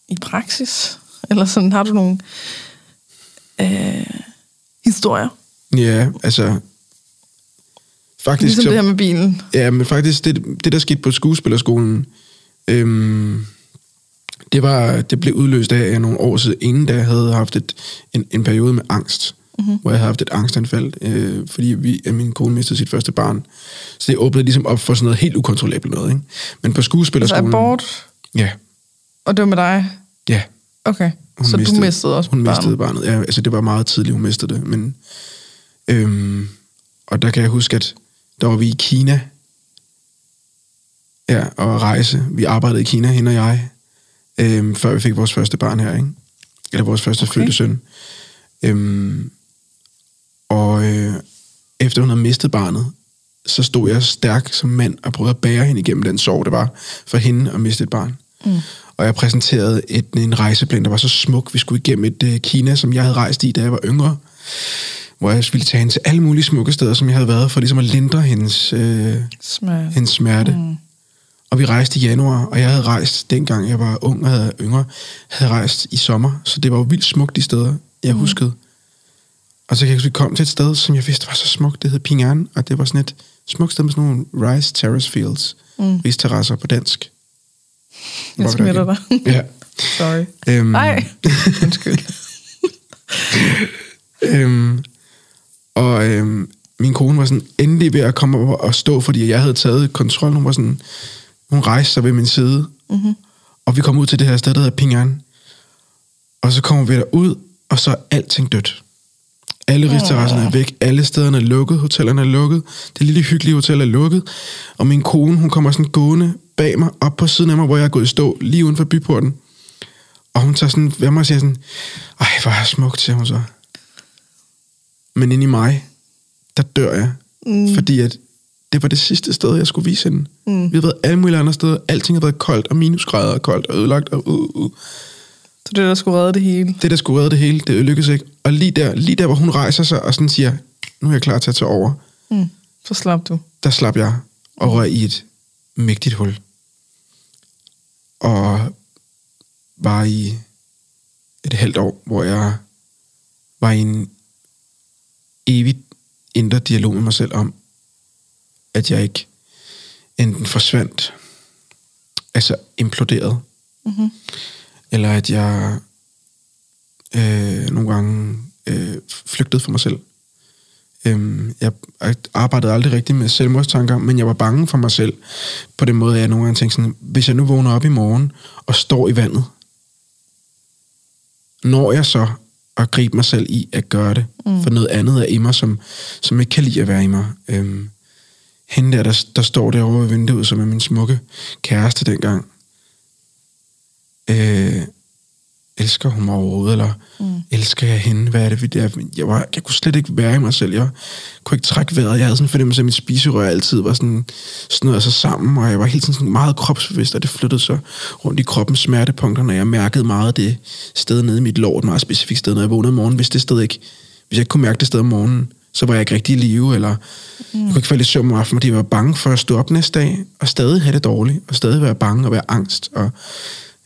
i praksis? Eller sådan, har du nogle øh, historier? Ja, altså... Faktisk, Ligesom så, det her med bilen. Ja, men faktisk, det, det der skete på skuespillerskolen, øhm, det, var, det blev udløst af, at jeg nogle år siden, inden da jeg havde haft et, en, en periode med angst, mm-hmm. hvor jeg havde haft et angstanfald, øh, fordi vi, at min kone mistede sit første barn. Så det åbnede ligesom op for sådan noget helt ukontrollabelt noget. Ikke? Men på Altså skuespillerskolen... abort, Ja, og det var med dig? ja. Okay, Hun så du mistede også Hun barnet. mistede barnet. Ja, altså det var meget tidligt, hun mistede det. Men, øhm, og der kan jeg huske, at der var vi i Kina. Ja, og rejse. Vi arbejdede i Kina, hende og jeg, øhm, før vi fik vores første barn her, ikke? Eller vores første okay. Fødte søn. Øhm, og øh, efter hun havde mistet barnet, så stod jeg stærk som mand og prøvede at bære hende igennem den sorg, det var for hende at miste et barn. Mm. Og jeg præsenterede et, en rejseplan, der var så smuk. Vi skulle igennem et uh, Kina, som jeg havde rejst i, da jeg var yngre. Hvor jeg ville tage hende til alle mulige smukke steder, som jeg havde været, for ligesom at lindre hendes, øh, Smart. hendes smerte. Mm. Og vi rejste i januar, og jeg havde rejst, dengang jeg var ung og havde yngre, havde rejst i sommer. Så det var jo vildt smukt de steder, jeg mm. huskede. Og så kan jeg vi kom til et sted, som jeg vidste var så smukt. Det hed Ping An, og det var sådan et smukt sted med sådan nogle rice terrace fields. Mm. Risterrasser på dansk. Jeg Hvor der smitter dig. Ja. Sorry. Øhm, Nej, undskyld. Øhm, og øhm, min kone var sådan endelig ved at komme op og stå, fordi jeg havde taget kontrol. Hun var sådan, hun rejste sig ved min side. Mm-hmm. Og vi kom ud til det her sted, der hedder Ping An. Og så kommer vi derud, og så er alting dødt. Alle risterrasserne er væk, alle stederne er lukket, hotellerne er lukket, det lille hyggelige hotel er lukket, og min kone, hun kommer sådan gående bag mig, op på siden af mig, hvor jeg er gået i stå, lige uden for byporten. Og hun tager sådan ved mig og siger sådan, ej, hvor er smukt, siger hun så. Men inde i mig, der dør jeg. Mm. Fordi at det var det sidste sted, jeg skulle vise hende. Mm. Vi havde været alle mulige andre steder. Alting havde været koldt, og minusgrader og koldt og ødelagt. Og, uh, uh. Så det der skulle redde det hele. Det, der skulle redde det hele, det lykkedes ikke. Og lige der, lige der, hvor hun rejser sig og sådan siger, nu er jeg klar til at tage over, Mm. Så slap du. der slap jeg og røg i et mægtigt hul. Og var i et halvt år, hvor jeg var i en evig indre dialog med mig selv om, at jeg ikke enten forsvandt, altså imploderet, mm-hmm. eller at jeg øh, nogle gange øh, flygtede for mig selv. Øhm, jeg arbejdede aldrig rigtig med selvmordstanker, men jeg var bange for mig selv på den måde, at jeg nogle gange tænkte sådan, hvis jeg nu vågner op i morgen og står i vandet, når jeg så at gribe mig selv i at gøre det, mm. for noget andet er i mig, som, som ikke kan lide at være i mig. Øhm, hende der, der, der står derovre ved vinduet, som er min smukke kæreste dengang, øh, elsker hun mig overhovedet, eller mm. elsker jeg hende? Hvad er det, vi der? Jeg, var, jeg kunne slet ikke være i mig selv. Jeg kunne ikke trække vejret. Jeg havde sådan en fornemmelse af, at mit spiserør altid var sådan snøret sig sammen, og jeg var helt sådan, sådan meget kropsbevidst, og det flyttede sig rundt i kroppens smertepunkter, når jeg mærkede meget det sted nede i mit lår, et meget specifikt sted, når jeg vågnede om morgenen. Hvis det sted ikke, hvis jeg ikke kunne mærke det sted om morgenen, så var jeg ikke rigtig i live, eller mm. jeg kunne ikke falde i søvn om aftenen, fordi jeg var bange for at stå op næste dag, og stadig have det dårligt, og stadig være bange og være angst, og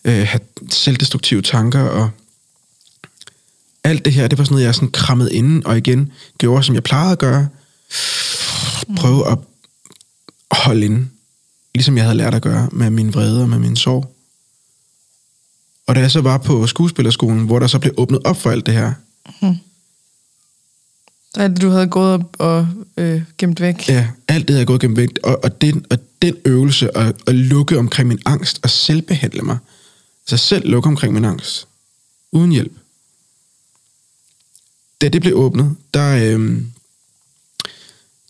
øh, have selvdestruktive tanker, og alt det her, det var sådan noget, jeg sådan krammede inden, og igen gjorde, som jeg plejede at gøre. Prøve at holde inde, ligesom jeg havde lært at gøre med min vrede og med min sorg. Og da jeg så var på skuespillerskolen, hvor der så blev åbnet op for alt det her, mhm. Alt det, du havde gået op og øh, gemt væk. Ja, alt det havde gået gemt væk. og, og, den, og den øvelse at, at lukke omkring min angst og selvbehandle mig, altså selv lukke omkring min angst, uden hjælp. Da det blev åbnet, der, øh,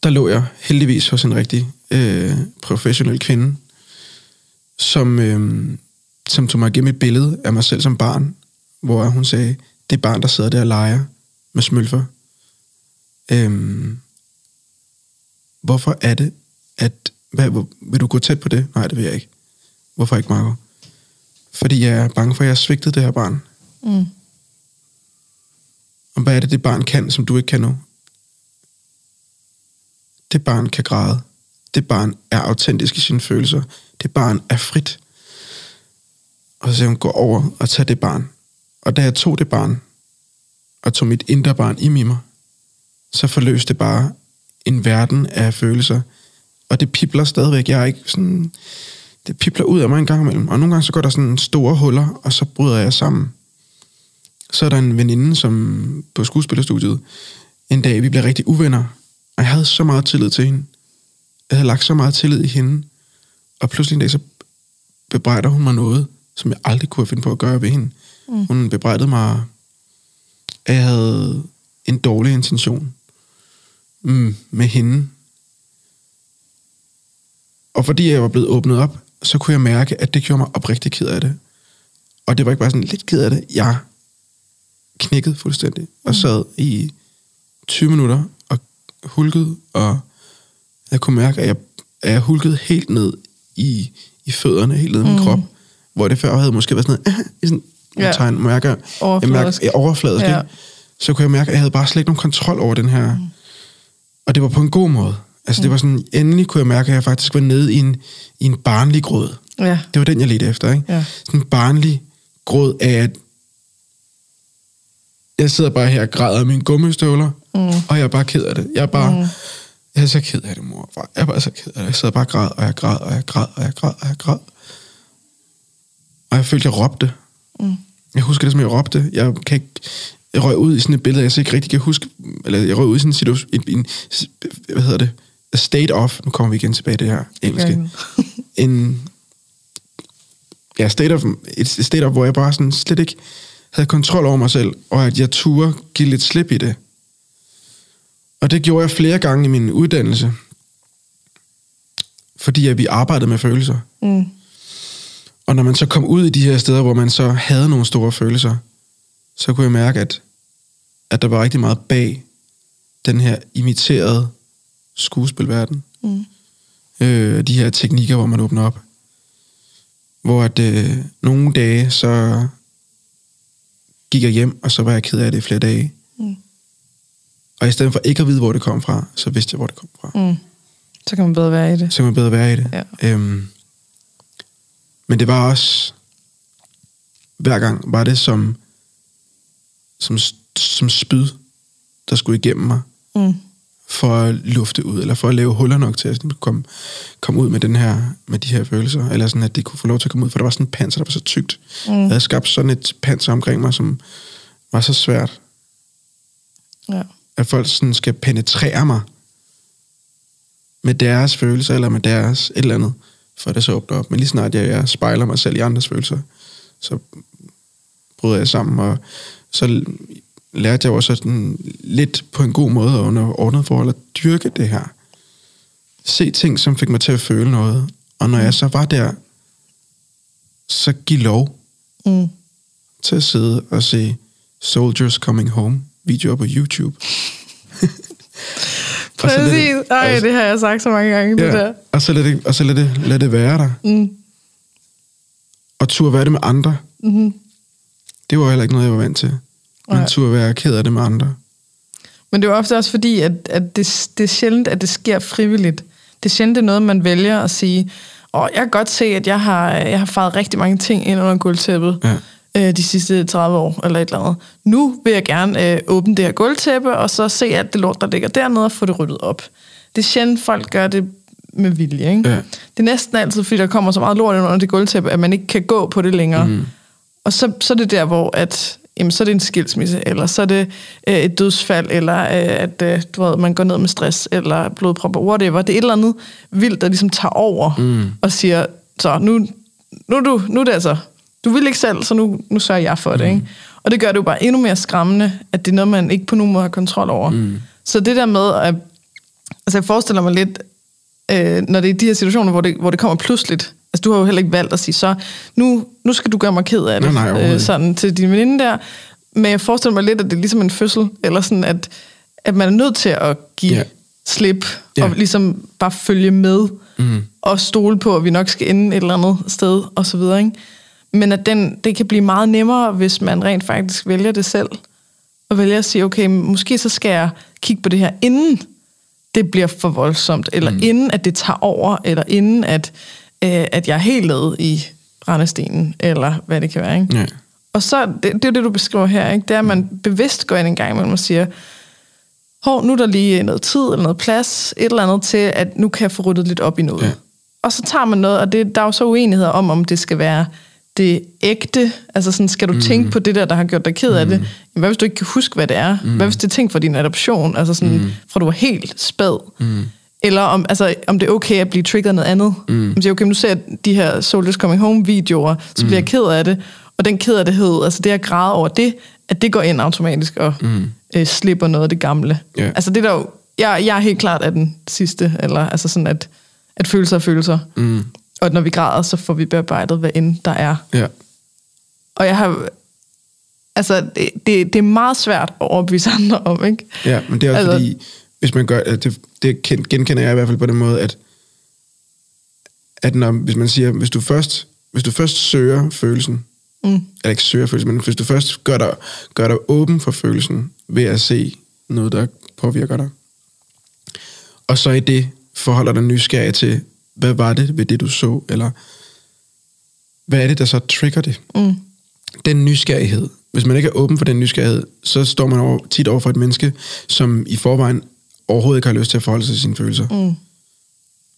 der lå jeg heldigvis hos en rigtig øh, professionel kvinde, som, øh, som tog mig igennem et billede af mig selv som barn, hvor hun sagde, det barn, der sidder der og leger med smølfer, øhm, hvorfor er det, at... Hvad, vil du gå tæt på det? Nej, det vil jeg ikke. Hvorfor ikke, Marco? Fordi jeg er bange for, at jeg har svigtet det her barn. Mm. Og hvad er det, det barn kan, som du ikke kan nu? det barn kan græde. Det barn er autentisk i sine følelser. Det barn er frit. Og så hun, gå over og tag det barn. Og da jeg tog det barn, og tog mit indre barn i mig, så forløste det bare en verden af følelser. Og det pipler stadigvæk. Jeg er ikke sådan... Det pipler ud af mig en gang imellem. Og nogle gange så går der sådan store huller, og så bryder jeg sammen. Så er der en veninde, som på skuespillerstudiet, en dag, vi blev rigtig uvenner. Og jeg havde så meget tillid til hende. Jeg havde lagt så meget tillid i hende. Og pludselig en dag, så bebrejder hun mig noget, som jeg aldrig kunne finde på at gøre ved hende. Mm. Hun bebrejdede mig, at jeg havde en dårlig intention mm, med hende. Og fordi jeg var blevet åbnet op, så kunne jeg mærke, at det gjorde mig oprigtig ked af det. Og det var ikke bare sådan lidt ked af det. Jeg knækkede fuldstændig og sad i 20 minutter og hulkede, og jeg kunne mærke, at jeg, at jeg hulkede helt ned i, i fødderne, helt ned i min mm. krop, hvor det før havde måske været sådan noget, i sådan ja. tegn, mærker, jeg mærker, jeg overfladisk, ja. så kunne jeg mærke, at jeg havde bare slet ikke nogen kontrol over den her, mm. Og det var på en god måde. Altså mm. det var sådan, endelig kunne jeg mærke, at jeg faktisk var nede i en, i en barnlig gråd. Ja. Det var den, jeg ledte efter, ikke? Ja. Sådan en barnlig gråd af, at jeg sidder bare her og græder af mine gummistøvler, mm. og jeg er bare ked af det. Jeg er bare, mm. jeg er så ked af det, mor. Jeg er bare så ked af det. Jeg sidder bare og græder, og jeg græder, og jeg græder, og jeg græder, og jeg græder. Og jeg følte, jeg råbte. Mm. Jeg husker det, som jeg råbte. Jeg kan ikke, jeg røg ud i sådan et billede, jeg så ikke rigtig kan huske, eller jeg røg ud i sådan en situation, en, en, hvad hedder det, a state of, nu kommer vi igen tilbage til det her engelske, en, ja, state of, et state of, hvor jeg bare sådan slet ikke havde kontrol over mig selv, og at jeg turde give lidt slip i det. Og det gjorde jeg flere gange i min uddannelse, fordi at vi arbejdede med følelser. Mm. Og når man så kom ud i de her steder, hvor man så havde nogle store følelser, så kunne jeg mærke, at, at der var rigtig meget bag den her imiterede skuespilverden. Mm. Øh, de her teknikker, hvor man åbner op. Hvor at øh, nogle dage, så gik jeg hjem, og så var jeg ked af det i flere dage. Mm. Og i stedet for ikke at vide, hvor det kom fra, så vidste jeg, hvor det kom fra. Mm. Så kan man bedre være i det. Så kan man bedre være i det. Ja. Øhm, men det var også, hver gang var det som, som, som spyd, der skulle igennem mig. Mm. For at lufte ud, eller for at lave huller nok til, at det komme, komme ud med, den her, med de her følelser. Eller sådan, at det kunne få lov til at komme ud, for der var sådan et panser, der var så tykt. Mm. Jeg havde skabt sådan et panser omkring mig, som var så svært. Ja. At folk sådan skal penetrere mig med deres følelser, eller med deres et eller andet for det så åbner op. Men lige snart jeg, jeg spejler mig selv i andres følelser, så bryder jeg sammen, og så lærte jeg også sådan lidt på en god måde under ordnet forhold at dyrke det her. Se ting, som fik mig til at føle noget. Og når jeg så var der, så giv lov mm. til at sidde og se Soldiers Coming Home videoer på YouTube. Præcis. Ej, det har jeg sagt så mange gange, ja, det der. Og så lad det, og så lad det, lad det være der. Mm. Og turde være det med andre. Mm-hmm. Det var heller ikke noget, jeg var vant til. Men Nej. turde være ked af det med andre. Men det er ofte også fordi, at, at det, det er sjældent, at det sker frivilligt. Det er sjældent, det er noget, man vælger at sige, og jeg kan godt se, at jeg har, jeg har faret rigtig mange ting ind under gulvtæppet. Ja øh, de sidste 30 år, eller et eller andet. Nu vil jeg gerne øh, åbne det her gulvtæppe, og så se alt det lort, der ligger dernede, og få det ryddet op. Det er sjældent, folk gør det med vilje. Ikke? Ja. Det er næsten altid, fordi der kommer så meget lort under det gulvtæppe, at man ikke kan gå på det længere. Mm. Og så, så er det der, hvor at, jamen, så er det en skilsmisse, eller så er det øh, et dødsfald, eller øh, at øh, du ved, man går ned med stress, eller blodpropper, whatever. Det er et eller andet vildt, der ligesom tager over mm. og siger, så nu, nu, du, nu er det altså du vil ikke selv, så nu, nu sørger jeg for det. Mm. Ikke? Og det gør det jo bare endnu mere skræmmende, at det er noget, man ikke på nogen måde har kontrol over. Mm. Så det der med, at, altså jeg forestiller mig lidt, øh, når det er de her situationer, hvor det, hvor det kommer pludseligt, altså du har jo heller ikke valgt at sige, så nu, nu skal du gøre mig ked af det, nej, nej, øh, sådan til din veninde der, men jeg forestiller mig lidt, at det er ligesom en fødsel, eller sådan, at, at man er nødt til at give yeah. slip, yeah. og ligesom bare følge med, mm. og stole på, at vi nok skal ende et eller andet sted, og så videre, ikke? Men at den, det kan blive meget nemmere, hvis man rent faktisk vælger det selv. Og vælger at sige, okay, måske så skal jeg kigge på det her, inden det bliver for voldsomt, eller mm. inden at det tager over, eller inden at, øh, at jeg er helt nede i brændestenen, eller hvad det kan være. Ikke? Ja. Og så, det, det er det, du beskriver her, ikke? det er, at man bevidst går ind en gang imellem og siger, hov, nu er der lige noget tid eller noget plads, et eller andet til, at nu kan jeg få ryddet lidt op i noget. Ja. Og så tager man noget, og det, der er jo så uenigheder om, om det skal være det ægte, altså sådan, skal du mm. tænke på det der, der har gjort dig ked af mm. det? Jamen, hvad hvis du ikke kan huske, hvad det er? Mm. Hvad hvis det er tænkt for din adoption, altså sådan, mm. fra du var helt spæd? Mm. Eller om, altså, om det er okay at blive triggeret noget andet. Mm. Om det er okay, nu ser jeg de her Soldiers Coming Home-videoer, så bliver jeg ked af det, og den ked af det hed, altså det at græde over det, at det går ind automatisk og mm. øh, slipper noget af det gamle. Ja. Altså det der jo, jeg, jeg er helt klart af den sidste, eller altså sådan, at, at følelser er følelser. Mm. Og at når vi græder, så får vi bearbejdet, hvad end der er. Ja. Og jeg har... Altså, det, det, det er meget svært at overbevise andre om, ikke? Ja, men det er også altså, fordi, hvis man gør, det, det ken- genkender jeg i hvert fald på den måde, at, at når, hvis man siger, hvis du først, hvis du først søger følelsen, mm. eller ikke søger følelsen, men hvis du først gør dig, gør dig åben for følelsen ved at se noget, der påvirker dig, og så i det forholder dig nysgerrig til, hvad var det ved det, du så, eller hvad er det, der så trigger det? Mm. den nysgerrighed, hvis man ikke er åben for den nysgerrighed, så står man over, tit over for et menneske, som i forvejen overhovedet ikke har lyst til at forholde sig til sine følelser. Mm.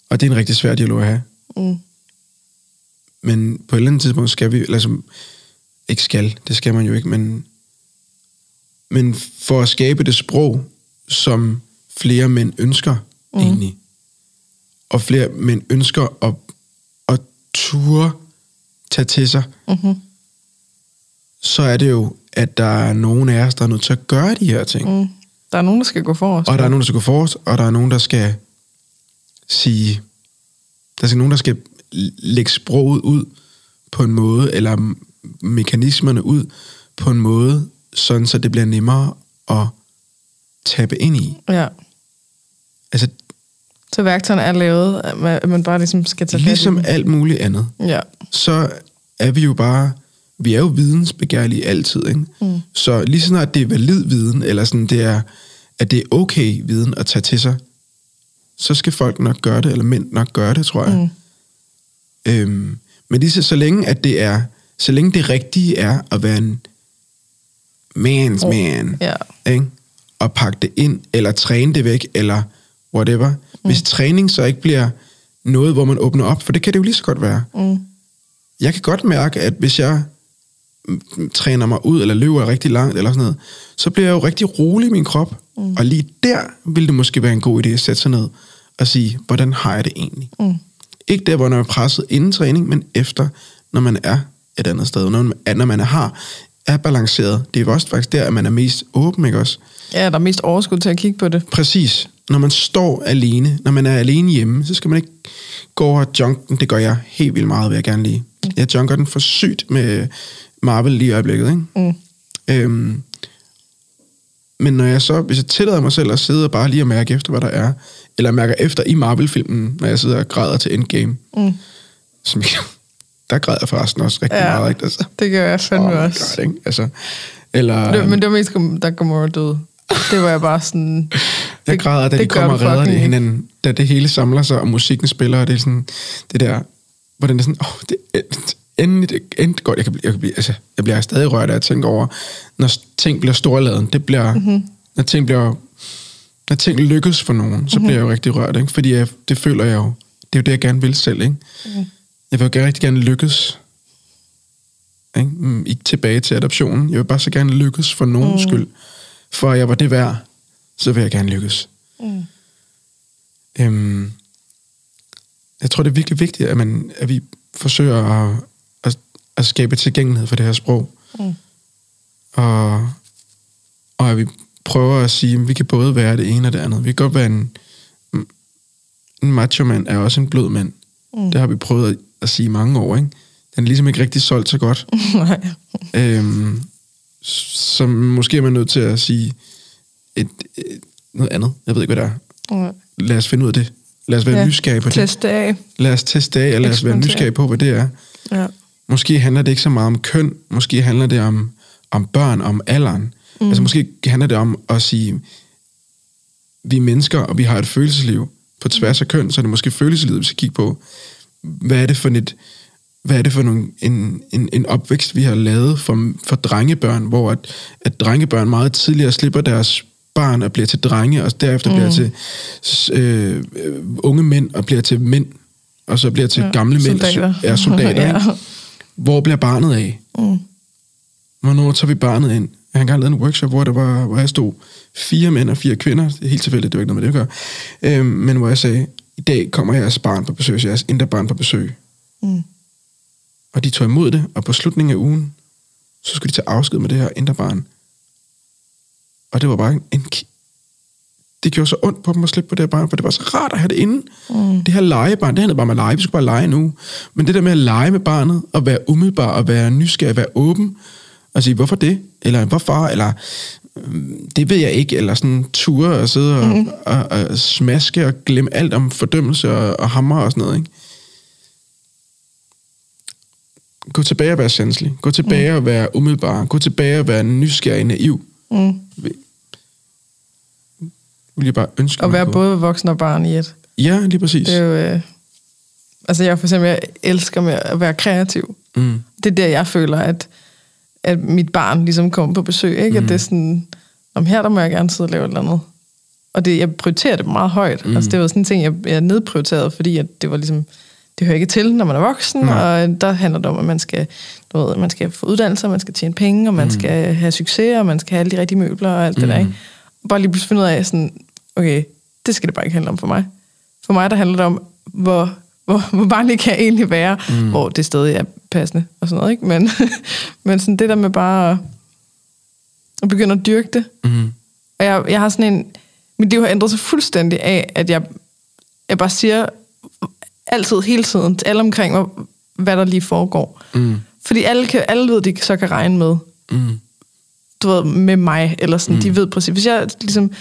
Og det er en rigtig svær dialog at have. Mm. Men på et eller andet tidspunkt skal vi, som, ikke skal, det skal man jo ikke, men, men for at skabe det sprog, som flere mænd ønsker mm. egentlig, og flere mænd ønsker at, at ture tage til sig, Mm-hmm. så er det jo, at der er nogen af os, der er nødt til at gøre de her ting. Mm. Der er nogen, der skal gå forrest. Og der er nogen, der skal gå forrest, og der er nogen, der skal sige... Der er nogen, der skal lægge sproget ud på en måde, eller mekanismerne ud på en måde, sådan så det bliver nemmere at tabe ind i. Ja. Altså, Så værktøjerne er lavet, at man- bare ligesom skal tage fat i ligesom alt muligt andet, Ja. så er vi jo bare... Vi er jo vidensbegærlige altid, ikke? Mm. Så lige så snart det er valid viden, eller sådan det er, at det er okay viden at tage til sig, så skal folk nok gøre det, eller mænd nok gøre det, tror jeg. Mm. Øhm, men lige så, så længe, at det er, så længe det rigtige er at være en man's Oh, man, ja. ikke? og pakke det ind, eller træne det væk, eller whatever. Mm. Hvis træning så ikke bliver noget, hvor man åbner op, for det kan det jo lige så godt være. Mm. Jeg kan godt mærke, at hvis jeg træner mig ud, eller løber rigtig langt, eller sådan noget, så bliver jeg jo rigtig rolig i min krop. Mm. Og lige der ville det måske være en god idé at sætte sig ned og sige, hvordan har jeg det egentlig? Mm. Ikke der, hvor man er presset inden træning, men efter, når man er et andet sted. Når man, når man er, har, er balanceret. Det er jo også faktisk der, at man er mest åben, ikke også? Ja, der er mest overskud til at kigge på det. Præcis. Når man står alene, når man er alene hjemme, så skal man ikke gå og junke den. Det gør jeg helt vildt meget, vil jeg gerne lige. Jeg junker den for sygt med Marvel lige i øjeblikket, ikke? Mm. Øhm, men når jeg så, hvis jeg tillader mig selv at sidde og bare lige at mærke efter, hvad der er, eller mærker efter i Marvel-filmen, når jeg sidder og græder til Endgame, Mm. som jeg, der græder jeg forresten også rigtig Ja. meget, ikke? Altså, Det gør jeg fandme oh også. God, ikke? Altså, eller, Det, men det var mest, da Gamora døde. Det var jeg bare sådan... Jeg det- græder, da det de kommer og redder det hinanden. Da det hele samler sig, og musikken spiller, og det er sådan, det der, hvordan det er sådan, åh, det er endelig, endelig godt. Jeg, kan jeg, kan blive, altså, jeg bliver stadig rørt af at tænke over, når ting bliver storladen, det bliver, Mhm. mm-hmm. når ting bliver, når ting lykkes for nogen, så Mhm. mm-hmm. bliver jeg jo rigtig rørt, ikke? Fordi jeg, det føler jeg jo, det er jo det, jeg gerne vil selv, ikke? Mhm. Mm. Jeg vil jo gerne, rigtig gerne lykkes, ikke? Mm, Ikke tilbage til adoptionen. Jeg vil bare så gerne lykkes for nogens mm. skyld. For jeg var det værd, så vil jeg gerne lykkes. Mm. Øhm, jeg tror, det er virkelig vigtigt, at, man, at vi forsøger at, at, at skabe tilgængelighed for det her sprog. Mm. Og, og at vi prøver at sige, at vi kan både være det ene og det andet. Vi kan godt være en, en macho-mand er også en blød mand. Mm. Det har vi prøvet at, at sige mange år, ikke? Den er ligesom ikke rigtig solgt så godt. Nej. øhm, så måske er man nødt til at sige et, et, noget andet. Jeg ved ikke, hvad det er. Nej. Lad os finde ud af det. Lad os være ja, nysgerrige på det. Teste af. Lad os teste af, og lad os være nysgerrige på, hvad det er. Ja. Måske handler det ikke så meget om køn. Måske handler det om, om børn, om alderen. Mm. Altså måske handler det om at sige, vi er mennesker, og vi har et følelsesliv på tværs af køn, så er det måske følelseslivet, vi skal kigge på. Hvad er det for et, hvad er det for nogle, en, en, en opvækst, vi har lavet for, for drengebørn, hvor at, at drengebørn meget tidligere slipper deres barn og bliver til drenge, og derefter mm. bliver til øh, unge mænd og bliver til mænd, og så bliver til ja, gamle mænd, soldater. er soldater. ja. Ikke? Hvor bliver barnet af? Mm. Hvornår tager vi barnet ind? Jeg har engang lavet en workshop, hvor, der var, hvor jeg stod fire mænd og fire kvinder. Det er helt tilfældigt, det var ikke noget med det at gøre. Øhm, men hvor jeg sagde, i dag kommer jeres barn på besøg, jeres indre barn på besøg. Mm. Og de tog imod det, og på slutningen af ugen, så skulle de tage afsked med det her indre barn. Og det var bare en, en det gjorde så ondt på dem at slippe på det her barn, for det var så rart at have det inde. Mm. Det her legebarn, det handlede bare med at lege. Vi skulle bare lege nu. Men det der med at lege med barnet, og være umiddelbar, og være nysgerrig, være åben, og sige, hvorfor det? Eller hvorfor? Eller øhm, det ved jeg ikke, eller sådan ture og sidde og, mm. og, og, og smaske og glemme alt om fordømmelse og, og hammer og sådan noget, ikke? Gå tilbage og være sanselig. Gå tilbage mm. og være umiddelbar. Gå tilbage og være nysgerrig naiv. Mm. Vil jeg bare ønske At være både voksen og barn i et. Ja, lige præcis. Det er jo... Øh, altså jeg for eksempel, jeg elsker med at være kreativ. Mm. Det er der, jeg føler, at at mit barn ligesom kommer på besøg, ikke? Mm. At det er sådan, om her der må jeg gerne sidde og lave et eller andet. Og det, jeg prioriterer det meget højt. Mm. Altså det var sådan en ting, jeg, jeg nedprioriterede, fordi at det var ligesom, det hører ikke til, når man er voksen, Nej. og der handler det om, at man skal, du ved, man skal få uddannelse, man skal tjene penge, og man mm. skal have succes, og man skal have alle de rigtige møbler og alt mm. det der, ikke? Bare lige pludselig finde ud af, sådan, okay, det skal det bare ikke handle om for mig. For mig, der handler det om, hvor hvor, hvor barnlig kan jeg egentlig være, mm. hvor det stadig er passende og sådan noget, ikke? Men, men sådan det der med bare at begynde at dyrke det. Mm. Og jeg, jeg har sådan en... Mit liv har ændret sig fuldstændig af, at jeg, jeg bare siger altid, hele tiden, til alle omkring mig, hvad der lige foregår. Mm. Fordi alle, kan, alle ved, de så kan regne med. Mm. Du ved, med mig, eller sådan, mm. de ved præcis. Hvis jeg ligesom...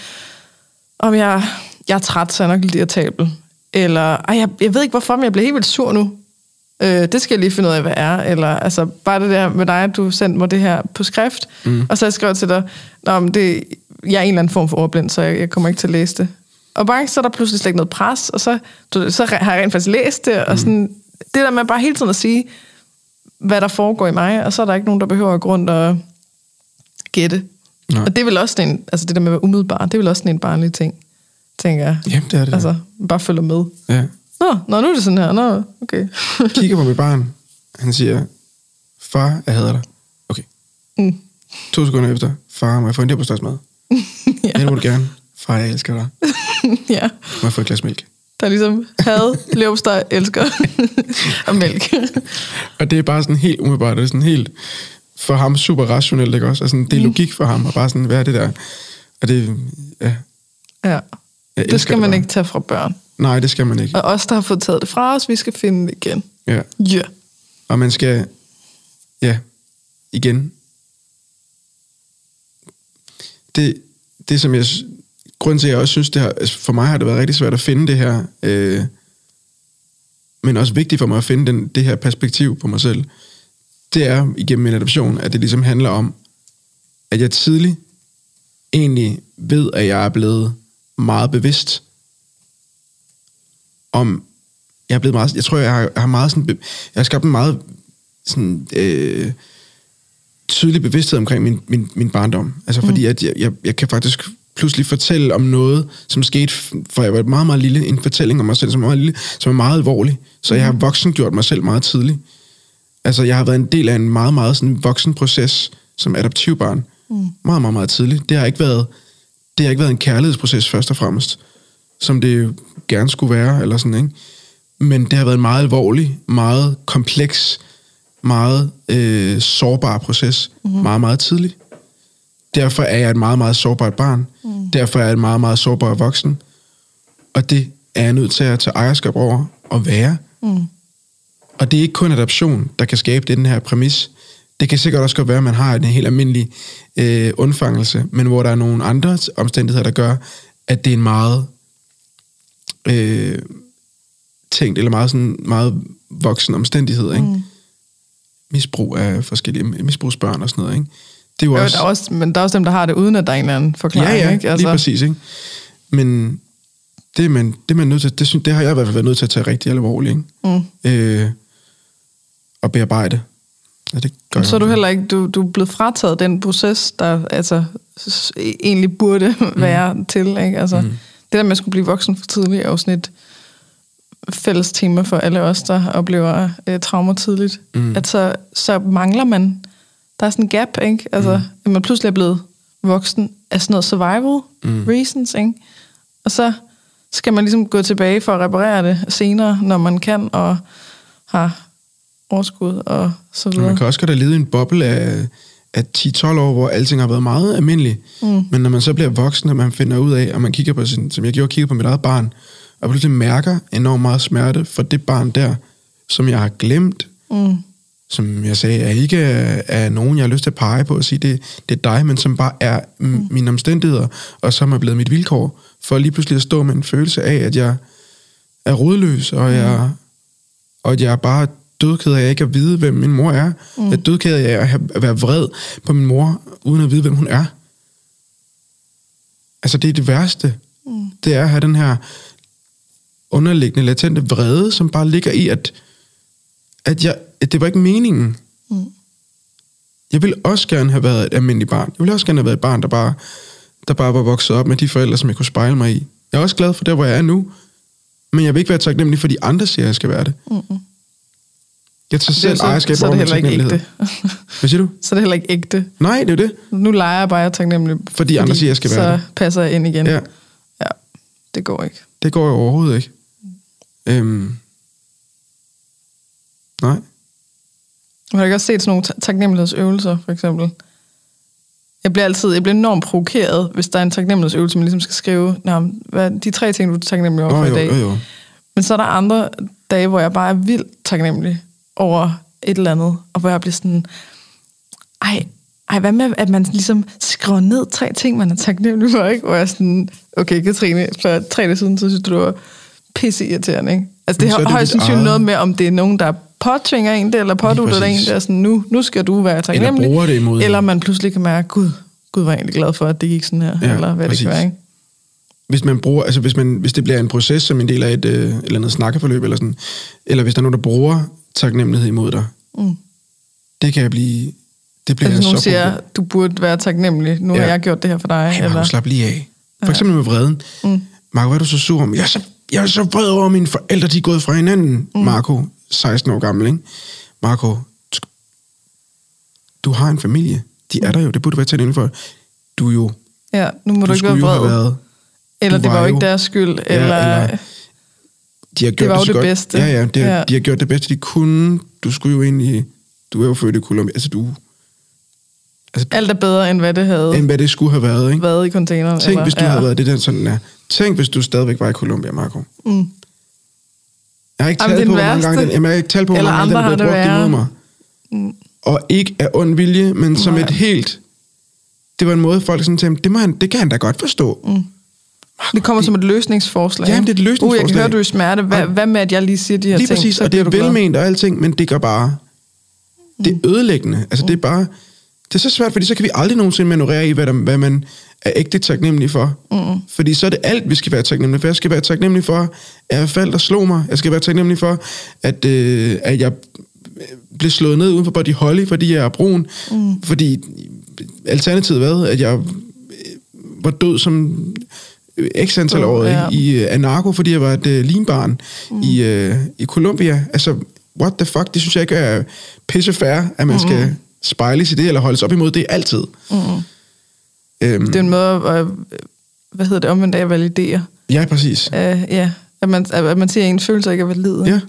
Om jeg, jeg er træt, så er jeg nok lidt irritabel. Eller, ej, jeg, jeg ved ikke hvorfor, men jeg bliver helt vildt sur nu. Øh, det skal jeg lige finde ud af, hvad er. Eller altså, bare det der med dig, at du sendte mig det her på skrift, mm. og så jeg skrev til dig, Nå, det, jeg er en eller anden form for ordblind, så jeg, jeg kommer ikke til at læse det. Og bare så er der pludselig slet ikke noget pres, og så, du, så har jeg rent faktisk læst det, og mm. sådan, det der med bare hele tiden at sige, hvad der foregår i mig, og så er der ikke nogen, der behøver at gå rundt og gætte. Nej. Og det er vel også en, altså det der med at være umiddelbar, det er vel også en barnlig ting tænker jeg. Jamen, det er det. Altså, bare følger med. Ja. Nå, nå, nu er det sådan her. Nå, okay. Kigger på mit barn. Han siger, far, jeg hader dig. Okay. Mm. To sekunder efter, far, må jeg få en der på mad? ja. Det må du gerne. Far, jeg elsker dig. ja. Må jeg få et glas mælk? Der er ligesom had, leverpostej, elsker og mælk. og det er bare sådan helt umiddelbart, det er sådan helt for ham super rationelt, ikke også? Altså, det er mm. logik for ham, og bare sådan, hvad er det der? Og det, ja. Ja. Det skal man det ikke tage fra børn. Nej, det skal man ikke. Og os, der har fået taget det fra os, vi skal finde det igen. Ja. Ja. Og man skal, ja, igen. Det, det som jeg, grund til, at jeg også synes, det har, altså, for mig har det været rigtig svært at finde det her, øh, men også vigtigt for mig at finde den, det her perspektiv på mig selv, det er igennem min adoption, at det ligesom handler om, at jeg tidligt egentlig ved, at jeg er blevet meget bevidst om, jeg er blevet meget, jeg tror, jeg har, jeg har meget sådan, jeg har skabt en meget sådan, øh, tydelig bevidsthed omkring min, min, min barndom. Altså mm. fordi, at jeg, jeg, jeg kan faktisk pludselig fortælle om noget, som skete, for jeg var meget, meget lille, en fortælling om mig selv, som er meget lille, som er meget alvorlig. Så jeg har mm. voksen gjort mig selv meget tidligt. Altså, jeg har været en del af en meget, meget sådan voksen proces som adoptivbarn. Mm. Meget, meget, meget tidligt. Det har ikke været det har ikke været en kærlighedsproces først og fremmest, som det gerne skulle være, eller sådan, ikke? Men det har været en meget alvorlig, meget kompleks, meget øh, sårbar proces, mm-hmm. meget, meget tidligt. Derfor er jeg et meget, meget sårbart barn. Mm. Derfor er jeg et meget, meget sårbar voksen. Og det er jeg nødt til at tage ejerskab over og være. Mm. Og det er ikke kun adoption, der kan skabe den her præmis. Det kan sikkert også godt være, at man har en helt almindelig øh, undfangelse, men hvor der er nogle andre omstændigheder, der gør, at det er en meget øh, tænkt, eller meget, sådan, meget voksen omstændighed, ikke? Mm. Misbrug af forskellige misbrugsbørn og sådan noget, ikke? Det er jo, jo også... Der er også, men der er også dem, der har det, uden at der er en eller anden forklaring, ja, ja, ikke? Altså... lige præcis, ikke? Men det er man, det er man nødt til, det, synes, det har jeg i hvert fald været nødt til at tage rigtig alvorligt, ikke? Mm. Øh, og bearbejde. Ja, det gør Så er du heller ikke, du, du er blevet frataget den proces, der altså s- egentlig burde være mm. til, ikke? Altså, mm. det der med at skulle blive voksen for tidligt, er jo sådan et fælles tema for alle os, der oplever øh, traumer tidligt. Mm. At så, så mangler man, der er sådan en gap, ikke? Altså, mm. at man pludselig er blevet voksen af sådan noget survival mm. reasons, ikke? Og så skal man ligesom gå tilbage for at reparere det senere, når man kan, og har overskud og så videre. man kan også godt have levet i en boble af, af 10-12 år, hvor alting har været meget almindeligt. Mm. Men når man så bliver voksen, og man finder ud af, og man kigger på sin, som jeg gjorde, kigger på mit eget barn, og pludselig mærker enormt meget smerte for det barn der, som jeg har glemt, Mm. som jeg sagde, er ikke er, nogen, jeg har lyst til at pege på og sige, det, det er dig, men som bare er mm. mine omstændigheder, og som er blevet mit vilkår, for lige pludselig at stå med en følelse af, at jeg er rodløs, og, jeg, og at jeg er bare dødked af ikke at vide, hvem min mor er. Mm. Jeg er dødked af at, være vred på min mor, uden at vide, hvem hun er. Altså, det er det værste. Mm. Det er at have den her underliggende, latente vrede, som bare ligger i, at, at, jeg, at det var ikke meningen. Mm. Jeg ville også gerne have været et almindeligt barn. Jeg ville også gerne have været et barn, der bare, der bare var vokset op med de forældre, som jeg kunne spejle mig i. Jeg er også glad for der, hvor jeg er nu. Men jeg vil ikke være taknemmelig for de andre siger, at jeg skal være det. Mm-mm. Jeg tager Det er selv så, ejerskab så er over det min heller ikke taknemmelighed. ægte. Hvad siger du? så er det heller ikke ægte. Nej, det er jo det. Nu leger jeg bare, jeg er taknemmelig. Fordi andre siger, jeg skal være så passer jeg ind igen. Ja, ja. Det går ikke. det går jo overhovedet ikke. Øhm. Nej. Jeg har ikke også set sådan nogle ta- taknemmelighedsøvelser, for eksempel. Jeg bliver altid jeg bliver enormt provokeret, hvis der er en taknemmelighedsøvelse, man ligesom skal skrive, Nå, hvad, de tre ting, du er taknemmelig over Nå, for jo, i dag. jo, jo. Men så er der andre dage, hvor jeg bare er vildt taknemmelig over et eller andet, og hvor jeg bliver sådan, ej, ej, hvad med, at man ligesom skriver ned tre ting, man er taknemmelig for, ikke? Hvor jeg er sådan, okay, Katrine, for tre dage siden, så synes du, det var pisse irriterende, ikke? Altså, det har højst sandsynligt eget. noget med, om det er nogen, der påtvinger en det, eller pådutter det en det, er sådan, nu, nu skal du være taknemmelig. bruger det imod. Eller man pludselig kan mærke, gud, gud var egentlig glad for, at det gik sådan her, Ja, eller hvad præcis. det kan være, ikke? hvis man bruger, altså hvis, man, hvis det bliver en proces som en del af et øh, eller andet snakkeforløb, eller sådan, eller hvis der er nogen, der bruger taknemmelighed imod dig, Mm. det kan jeg blive, det bliver Altså, jeg nogen så siger, du burde være taknemmelig, nu Ja. har jeg gjort det her for dig. Hey, Marco, eller, slap lige af. For eksempel med vreden. Mm. Marco, hvad er du så sur om? Jeg er så, jeg er så vred over, at mine forældre de er gået fra hinanden. Mm. Marco, 16 år gammel, ikke? Marco, du har en familie. De er der jo, det burde du være tændt for. Du jo, ja, nu må du, du ikke være vred. været Eller det var jo- ikke deres skyld. Ja, eller, eller- de har gjort var jo så det godt. bedste. Ja, ja, de, har, Ja. de har gjort det bedste, de kunne. Du skulle jo egentlig... Du er jo født i Colombia. Altså, du... Altså, alt er bedre, end hvad det havde end hvad det skulle have været, ikke? været i containeren. Tænk, eller, hvis du ja. havde været det der sådan der. Tænk, hvis du stadigvæk var i Colombia, Marco. Mm. Jeg har ikke talt det er på, hvor mange gange den, jamen, jeg har ikke talt på, hvor mange gange den blev det brugt imod mig. Og ikke af ond vilje, men som Nej. et helt... Det var en måde, folk sådan tænkte, det, må han, det kan han da godt forstå. Mm. Det kommer som et løsningsforslag. Jamen, det er et Uh, jeg kan løsningsforslag. høre, du er smerte. Hvad, Og- hvad med, at jeg lige siger de her Lige ting? præcis, så og det er velment og alting, men det gør bare... Det er ødelæggende. Altså, det er bare... Det er så svært, fordi så kan vi aldrig nogensinde manøvrere i, hvad, der, hvad man er ægte taknemmelig for. Mm. Fordi så er det alt, vi skal være taknemmelige for. Jeg skal være taknemmelig for, at jeg faldt og slog mig. Jeg skal være taknemmelig for, at, øh, at jeg blev slået ned uden for Body Holly, fordi jeg er brun. Mm. Fordi alternativet hvad? At jeg øh, var død som x antal år ja. i øh, anarko, fordi jeg var et øh, linbarn mm. i, øh, i Colombia. Altså, what the fuck? Det synes jeg ikke er pisse fair, at man mm. skal spejles i det, eller holdes op imod det altid. Mm. Øhm, Det er en måde at, hvad hedder det, omvendt af at validere. ja, præcis. Uh, ja, at man, at man siger, at ens følelser ikke er valide. Ja,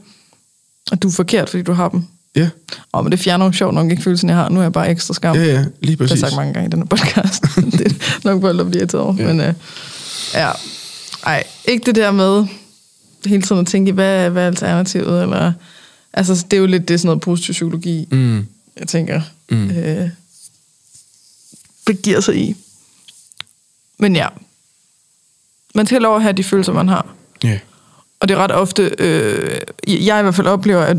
Og du er forkert, fordi du har dem. ja, Og men det fjerner jo sjovt nok ikke følelsen, jeg har. Nu er jeg bare ekstra skam. ja, ja, lige Det har præcis. jeg sagt mange gange i denne podcast. det er nok folk, der bliver irriteret over. Ja. Men øh, ja, ej, ikke det der med hele tiden at tænke, hvad, hvad er alternativet? Eller, altså, det er jo lidt det er sådan noget positiv psykologi, Mm. jeg tænker, Mm. øh, begiver sig i. Men ja, man skal lov at have de følelser, man har. Ja. Og det er ret ofte, øh, jeg i hvert fald oplever, at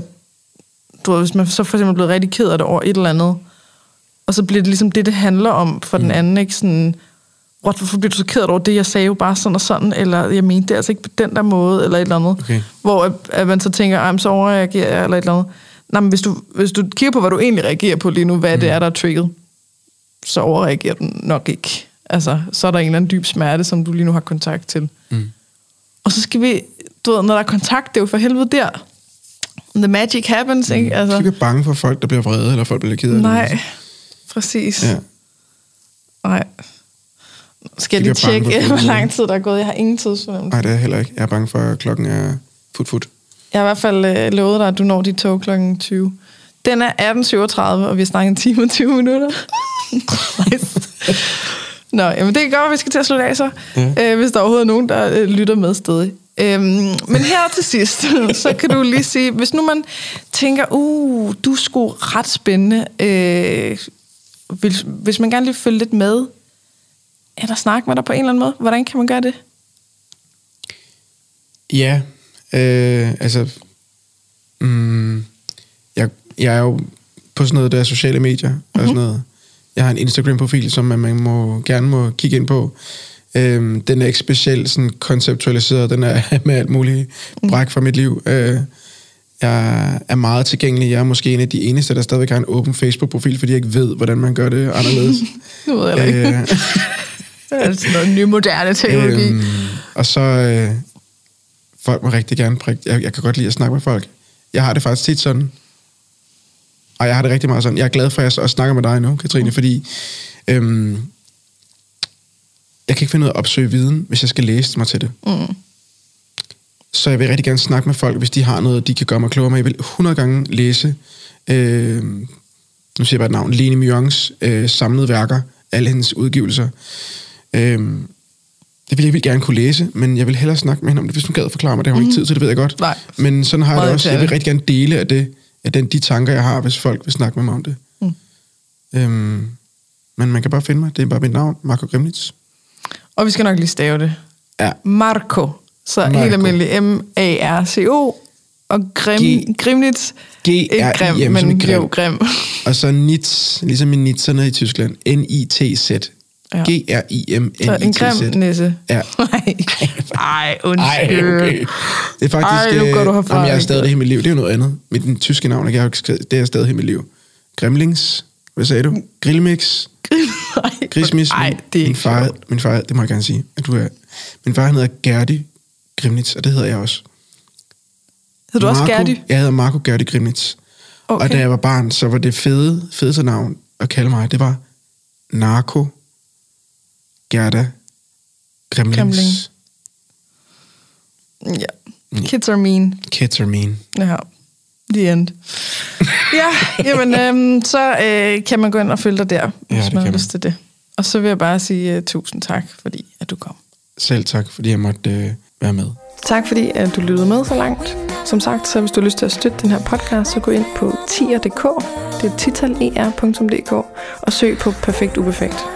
du ved, hvis man så for eksempel er blevet rigtig ked af det over et eller andet, og så bliver det ligesom det, det handler om for mm. den anden, ikke? Sådan what, hvorfor bliver du så ked over det? Jeg sagde jo bare sådan og sådan, eller jeg mente det altså ikke på den der måde, eller et eller andet. Okay. Hvor at, at man så tænker, "Ej, men så overreagerer jeg, eller et eller andet. Nej, men hvis du, hvis du kigger på, hvad du egentlig reagerer på lige nu, hvad mm. det er, der er trigget, så overreagerer den nok ikke. Altså, så er der en eller anden dyb smerte, som du lige nu har kontakt til. Mm. Og så skal vi, du ved, når der er kontakt, det er jo for helvede der. The magic happens, ikke? Så Altså, ikke være bange for folk, der bliver vrede, eller folk, bliver ked af nej, præcis. Ja. Nej. Skal jeg lige tjekke, hvor lang tid der er gået? Jeg har ingen tidsfornemmelse. Nej, det er jeg heller ikke. Jeg er bange for, at klokken er fut fut. Jeg har i hvert fald øh, lovet dig, at du når dit tog kl. 20. Den er 18.37, og vi har snakket en time og 20 minutter. Nå, jamen det er godt, at vi skal til at slutte af så, Ja. øh, hvis der overhovedet er nogen, der øh, lytter med stadig. Øhm, men her til sidst, så kan du lige sige, hvis nu man tænker, uh, du er sgu ret spændende, øh, hvis, hvis man gerne vil følge lidt med, eller snakke med dig på en eller anden måde, hvordan kan man gøre det? Ja, øh, altså... Mm, jeg, jeg er jo på sådan noget der sociale medier mm-hmm. og sådan noget. Jeg har en Instagram-profil, som man, man må, gerne må kigge ind på. Øhm, den er ikke specielt sådan konceptualiseret. Den er med alt muligt bræk fra mit liv. Øh, jeg er meget tilgængelig. Jeg er måske en af de eneste, der stadigvæk har en åben Facebook-profil, fordi jeg ikke ved, hvordan man gør det anderledes. Det ved jeg ikke. øh, Det er altså noget ny moderne teknologi. Øhm, og så øh, folk må rigtig gerne prikke. Jeg, jeg kan godt lide at snakke med folk. Jeg har det faktisk tit sådan. Og jeg har det rigtig meget sådan. Jeg er glad for, at jeg også snakker med dig nu, Katrine, fordi øhm, jeg kan ikke finde ud af at opsøge viden, hvis jeg skal læse mig til det. Mm. Så jeg vil rigtig gerne snakke med folk, hvis de har noget, de kan gøre mig klogere med. Jeg vil 100 gange læse, øh, nu siger jeg bare et navn, Lene Myons øh, samlede værker, alle hendes udgivelser. Øh, det vil jeg vildt gerne kunne læse, men jeg vil hellere snakke med hende om det, hvis hun gad forklare mig. Det har hun ikke tid til, det ved jeg godt. Mhm. Nej. Men sådan har jeg Meget det også. Jeg vil rigtig gerne dele af, det, af den, de tanker, jeg har, hvis folk vil snakke med mig om det. Mm. Øhm, men man kan bare finde mig. Det er bare mit navn, Marco Grimnitz. Og vi skal nok lige stave det. Ja, Marco. Så Marco. Helt almindelig M-A-R-C-O. Og Grim, G- Grimnitz. Ikke grim, men grim. jo grim. Og så Nitz, ligesom i Nitzerne i Tyskland. N-I-T-Z. Ja. En G-R-I-M-N-I-T-Z. nisse. Ja. Nej, Ej, undskyld. Ej, okay. Det er faktisk... Ej, nu går du øh, herfra, jamen, jeg er ikke? stadig det hele mit liv. Det er jo noget andet. Mit den tyske navn, jeg har skrevet, det er stadig hele mit liv. Gremlings. Hvad sagde du? Grillmix. Nej, Grismis. Ej, Min- det er min far, sjovt. min far, det må jeg gerne sige. At du er, min far han hedder Gerdi Grimnitz, og det hedder jeg også. Hedder du også Marco- Gerdy? Jeg hedder Marco Gerdi Grimnitz. Okay. Og da jeg var barn, så var det fede, fedeste navn at kalde mig, det var Narko Gerda Gremlings. Gremling. Ja. Kids are mean. Kids are mean. Ja, the end. ja, jamen, øhm, så øh, kan man gå ind og følge dig der, Ja, hvis man har lyst til det. Og så vil jeg bare sige uh, tusind tak, fordi at du kom. Selv tak, fordi jeg måtte øh, være med. Tak fordi at du lyttede med så langt. Som sagt, så hvis du har lyst til at støtte den her podcast, så gå ind på tier.dk, det er titaler.dk, og søg på Perfekt Uperfekt.